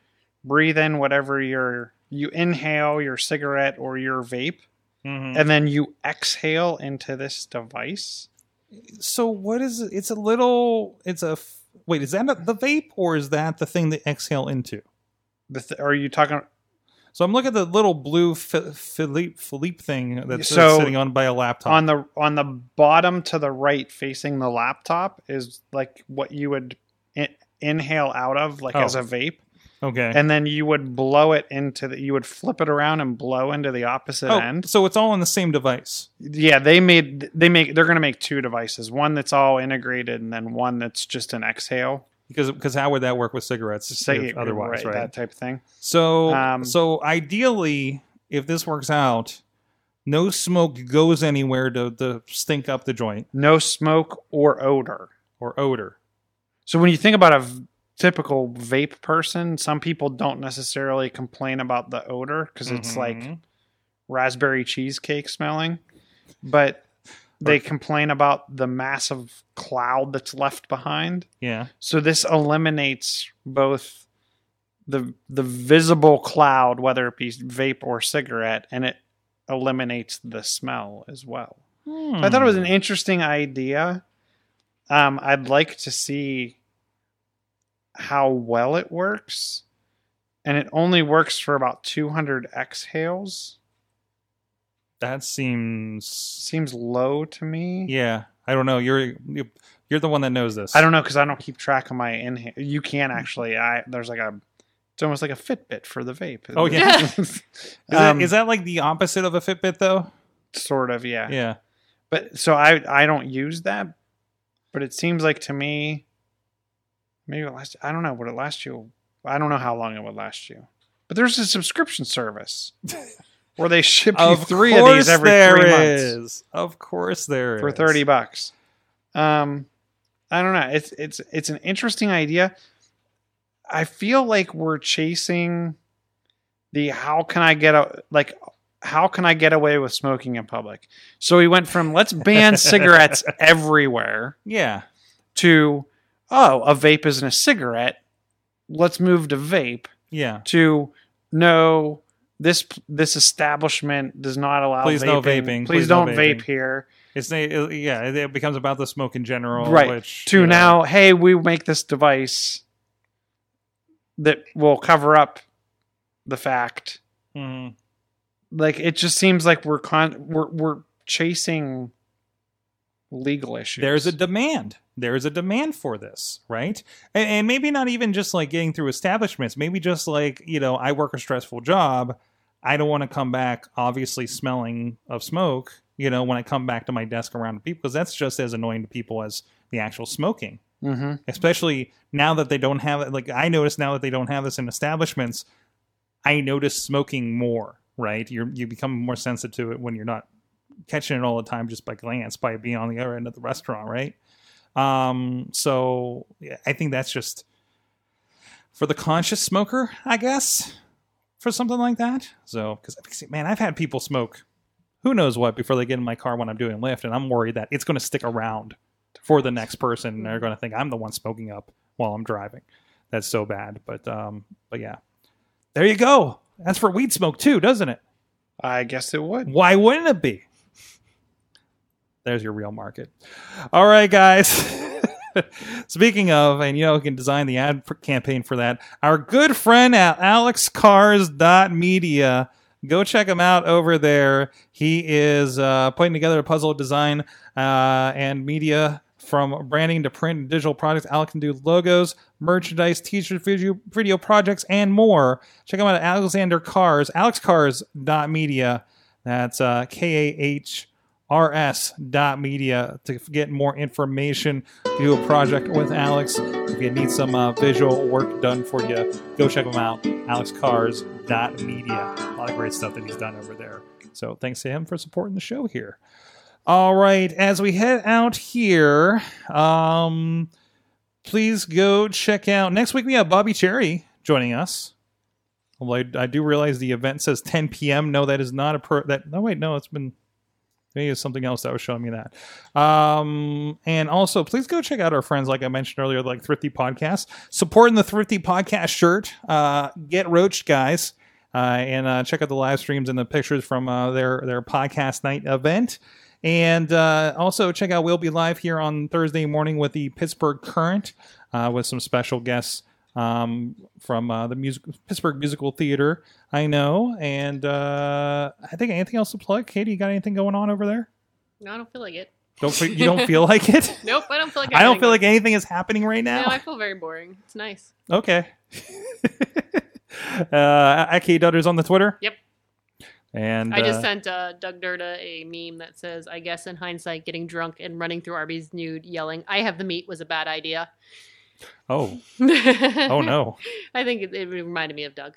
breathe in whatever your you inhale your cigarette or your vape, Mhm. and then you exhale into this device. So what is it? It's a little. It's a Wait, is that the vape or is that the thing that exhale into? The th- are you talking? So I'm looking at the little blue Philippe Philippe thing that's, that's So, sitting on by a laptop. on the on the bottom to the right facing the laptop is like what you would in, inhale out of like Oh. as a vape okay. and then you would blow it into the you would flip it around and blow into the opposite oh, end so it's all on the same device. yeah they made they make they're going to make two devices one that's all integrated and then one that's just an exhale Because because how would that work with cigarettes? Otherwise, right? that type of thing So Um, so ideally, if this works out, no smoke goes anywhere to, to stink up the joint no smoke or odor or odor. So when you think about a typical vape person, some people don't necessarily complain about the odor because it's like Mhm. raspberry cheesecake smelling, but they complain about the massive cloud that's left behind. yeah. So this eliminates both the the visible cloud, whether it be vape or cigarette, and it eliminates the smell as well. So I thought it was an interesting idea. Um, I'd like to see how well it works, and it only works for about 200 exhales. that seems Seems low to me. Yeah, I don't know. You're you- you're the one that knows this. I don't know because I don't keep track of my inhale. You can actually. I there's like a. It's almost like a Fitbit for the vape. Oh, yeah. Yeah. Is, that, Um, is that like the opposite of a Fitbit though? sort of yeah. Yeah. But so I I don't use that, but it seems like to me, maybe it last. I don't know. Would it last you? I don't know how long it would last you. But there's a subscription service where they ship you three of these every there three months is. Of course there is. for thirty bucks. Um, I don't know. It's it's it's an interesting idea. I feel like we're chasing the how can I get a like how can I get away with smoking in public? So we went from let's ban cigarettes everywhere Yeah. to oh a vape isn't a cigarette. Let's move to vape Yeah. to no this this establishment does not allow Please vaping. no vaping. Please, Please don't vaping. vape here. It's yeah, it becomes about the smoke in general, right. Which to you know, now, hey, we make this device that will cover up the fact. mhm. Like it just seems like we're con we're we're chasing legal issues. there's a demand. There is a demand for this, right? And, and maybe not even just like getting through establishments. Maybe just like you know, I work a stressful job. I don't want to come back, obviously smelling of smoke. You know, when I come back to my desk around people, because that's just as annoying to people as the actual smoking. hmm especially now that they don't have it. Like I notice now that they don't have this in establishments, I notice smoking more. Right, you you become more sensitive to it when you're not catching it all the time just by glance, by being on the other end of the restaurant. Right. Um. So yeah, I think that's just for the conscious smoker, I guess, for something like that. So because man, I've had people smoke. Who knows what before they get in my car when I'm doing Lyft, and I'm worried that it's going to stick around for the next person. and They're going to think I'm the one smoking up while I'm driving. That's so bad. But um, but yeah, there you go. That's for weed smoke too, doesn't it? I guess it would. Why wouldn't it be? There's your real market. All right, guys. Speaking of, and you know, who can design the ad campaign for that, our good friend at alexkahrs.media. Go check him out over there. He is uh, putting together a puzzle design uh, and media from branding to print and digital products. Alex can do logos, merchandise, t-shirts, video, video projects, and more. Check him out at Alexander Kahrs, alexkahrs.media. That's uh, K-A-H rs dot media to get more information to do a project with alex. If you need some uh, visual work done for you go check him out. Alexkahrs dot a lot of great stuff that he's done over there. So thanks to him for supporting the show here. All right as we head out here um please go check out next week we have bobby cherry joining us. Well, I, I do realize the event says 10 p.m. No, that is not a per. That no, wait, no, it's been maybe it's something else that was showing me that. Um, and also, please go check out our friends, like I mentioned earlier, like Thrifty Podcast, supporting the Thrifty Podcast shirt. Uh, get roached, guys, uh, and uh, check out the live streams and the pictures from uh, their their podcast night event. And uh, also check out We'll Be Live here on Thursday morning with the Pittsburgh Current uh, with some special guests um, from uh, the music Pittsburgh Musical Theater. I know, and uh, I think anything else to plug. Katie, you got anything going on over there? No, I don't feel like it. Don't fe- you don't feel like it? Nope, I don't feel like I don't feel like anything is happening right No, now. I feel very boring. It's nice. Okay. uh, AK Dutters on the Twitter. Yep. And I just uh, sent uh, Doug Durda a meme that says, "I guess in hindsight, getting drunk and running through Arby's nude, yelling, I have the meat was a bad idea." Oh oh no. I think it, it reminded me of Doug.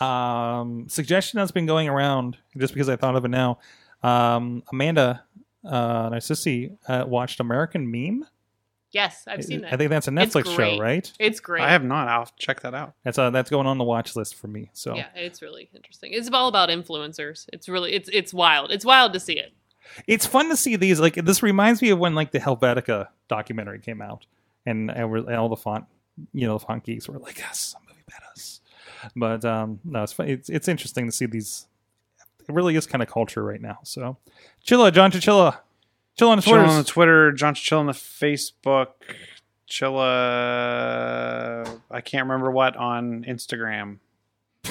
um, suggestion that's been going around just because I thought of it now. Um, Amanda uh, Narcissi uh, watched American Meme. Yes, I've seen that. I think that's a Netflix show, right? it's great. I have not. I'll check that out. That's uh, that's going on the watch list for me. So Yeah, it's really interesting. It's all about influencers. It's really it's it's wild. It's wild to see it. it's fun to see these. Like this reminds me of when like the Helvetica documentary came out, and and, all the font, you know, the font geeks were like, "Yes, movie betas." But um, no, it's fun. It's it's interesting to see these. It really is kind of culture right now. So, Chilla, John Chichilla, chill on Twitter. on the Twitter, John Chill on the Facebook, Chilla. I can't remember what on Instagram.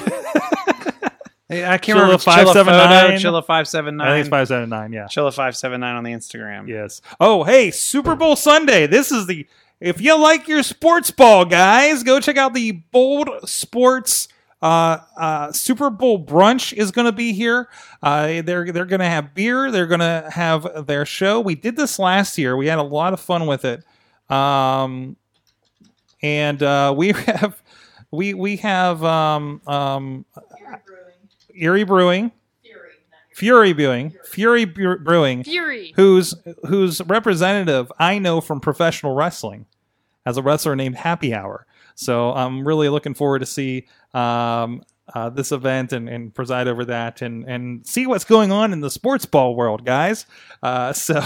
I can't Chilla remember. Chilla 579. photo, Chilla five seven I think it's five seven nine. Yeah. Chilla five seven nine on the Instagram. Yes. Oh, hey, Super Bowl Sunday. This is the if you like your sports ball, guys, go check out the Bold Sports uh, uh, Super Bowl brunch is going to be here. Uh, they're they're going to have beer. They're going to have their show. We did this last year. We had a lot of fun with it. Um, and uh, we have we we have um, um, Fury Brewing. Erie Brewing, Fury. not your- Fury Brewing, Fury Brewing Fury. whose whose representative I know from professional wrestling as a wrestler named Happy Hour. So I'm really looking forward to see um, uh, this event and, and preside over that and, and see what's going on in the sports ball world, guys. Uh, so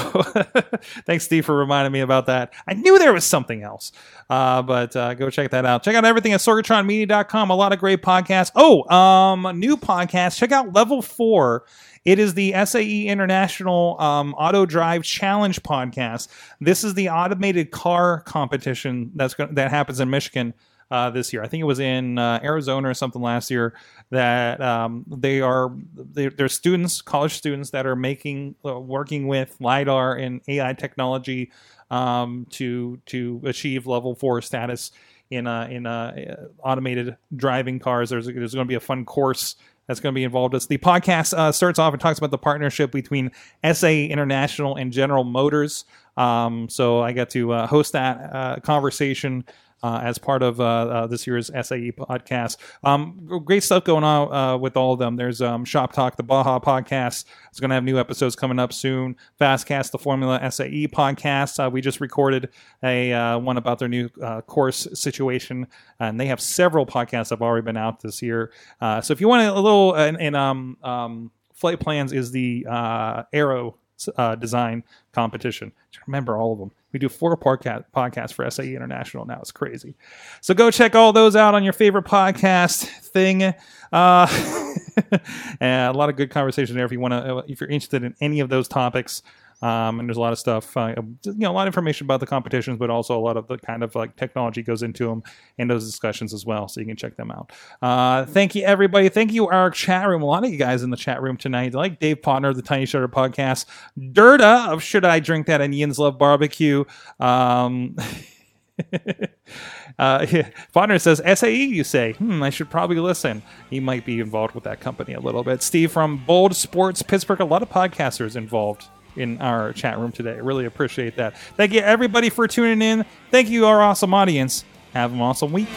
thanks, Steve, for reminding me about that. I knew there was something else, uh, but uh, go check that out. Check out everything at sorgatronmedia.com. A lot of great podcasts. Oh, um, new podcast. Check out Level 4. It is the SAE International um, Auto Drive Challenge podcast. This is the automated car competition that's go- that happens in Michigan uh, this year. I think it was in uh, Arizona or something last year. That um, they are they're, students, college students that are making uh, working with lidar and AI technology um, to to achieve level four status in uh, in uh, automated driving cars. There's there's going to be a fun course that's going to be involved. It's the podcast uh, starts off and talks about the partnership between SAE International and General Motors. Um, so I got to uh, host that uh, conversation. Uh, as part of uh, uh, this year's SAE podcast, um, great stuff going on uh, with all of them. There's um, Shop Talk, the Baja podcast. It's going to have new episodes coming up soon. Fastcast, the Formula SAE podcast. Uh, we just recorded a uh, one about their new course situation, and they have several podcasts that have already been out this year. So if you want a little, and, and um, um, Flight Plans is the Aero uh, design competition. Remember all of them. We do four podca- podcasts for SAE International now. It's crazy. So go check all those out on your favorite podcast thing. Uh, and a lot of good conversation there if you want to, if you're interested in any of those topics. Um, and there's a lot of stuff, uh, you know, a lot of information about the competitions, but also a lot of the kind of like technology goes into them and those discussions as well. So you can check them out. Uh, thank you, everybody. Thank you, our chat room. A lot of you guys in the chat room tonight, like Dave Potter of the Tiny Shutter Podcast, Dirta of Should I Drink That and Ian's Love Barbecue. Um, uh, says, SAE, you say? Hmm, I should probably listen. He might be involved with that company a little bit. Steve from Bold Sports Pittsburgh, a lot of podcasters involved in our chat room today. Really appreciate that. Thank you, everybody, for tuning in. Thank you, our awesome audience. Have an awesome week.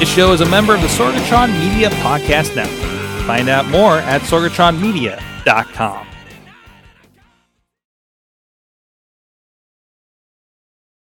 This show is a member of the Sorgatron Media Podcast Network. Find out more at sorgatronmedia.com.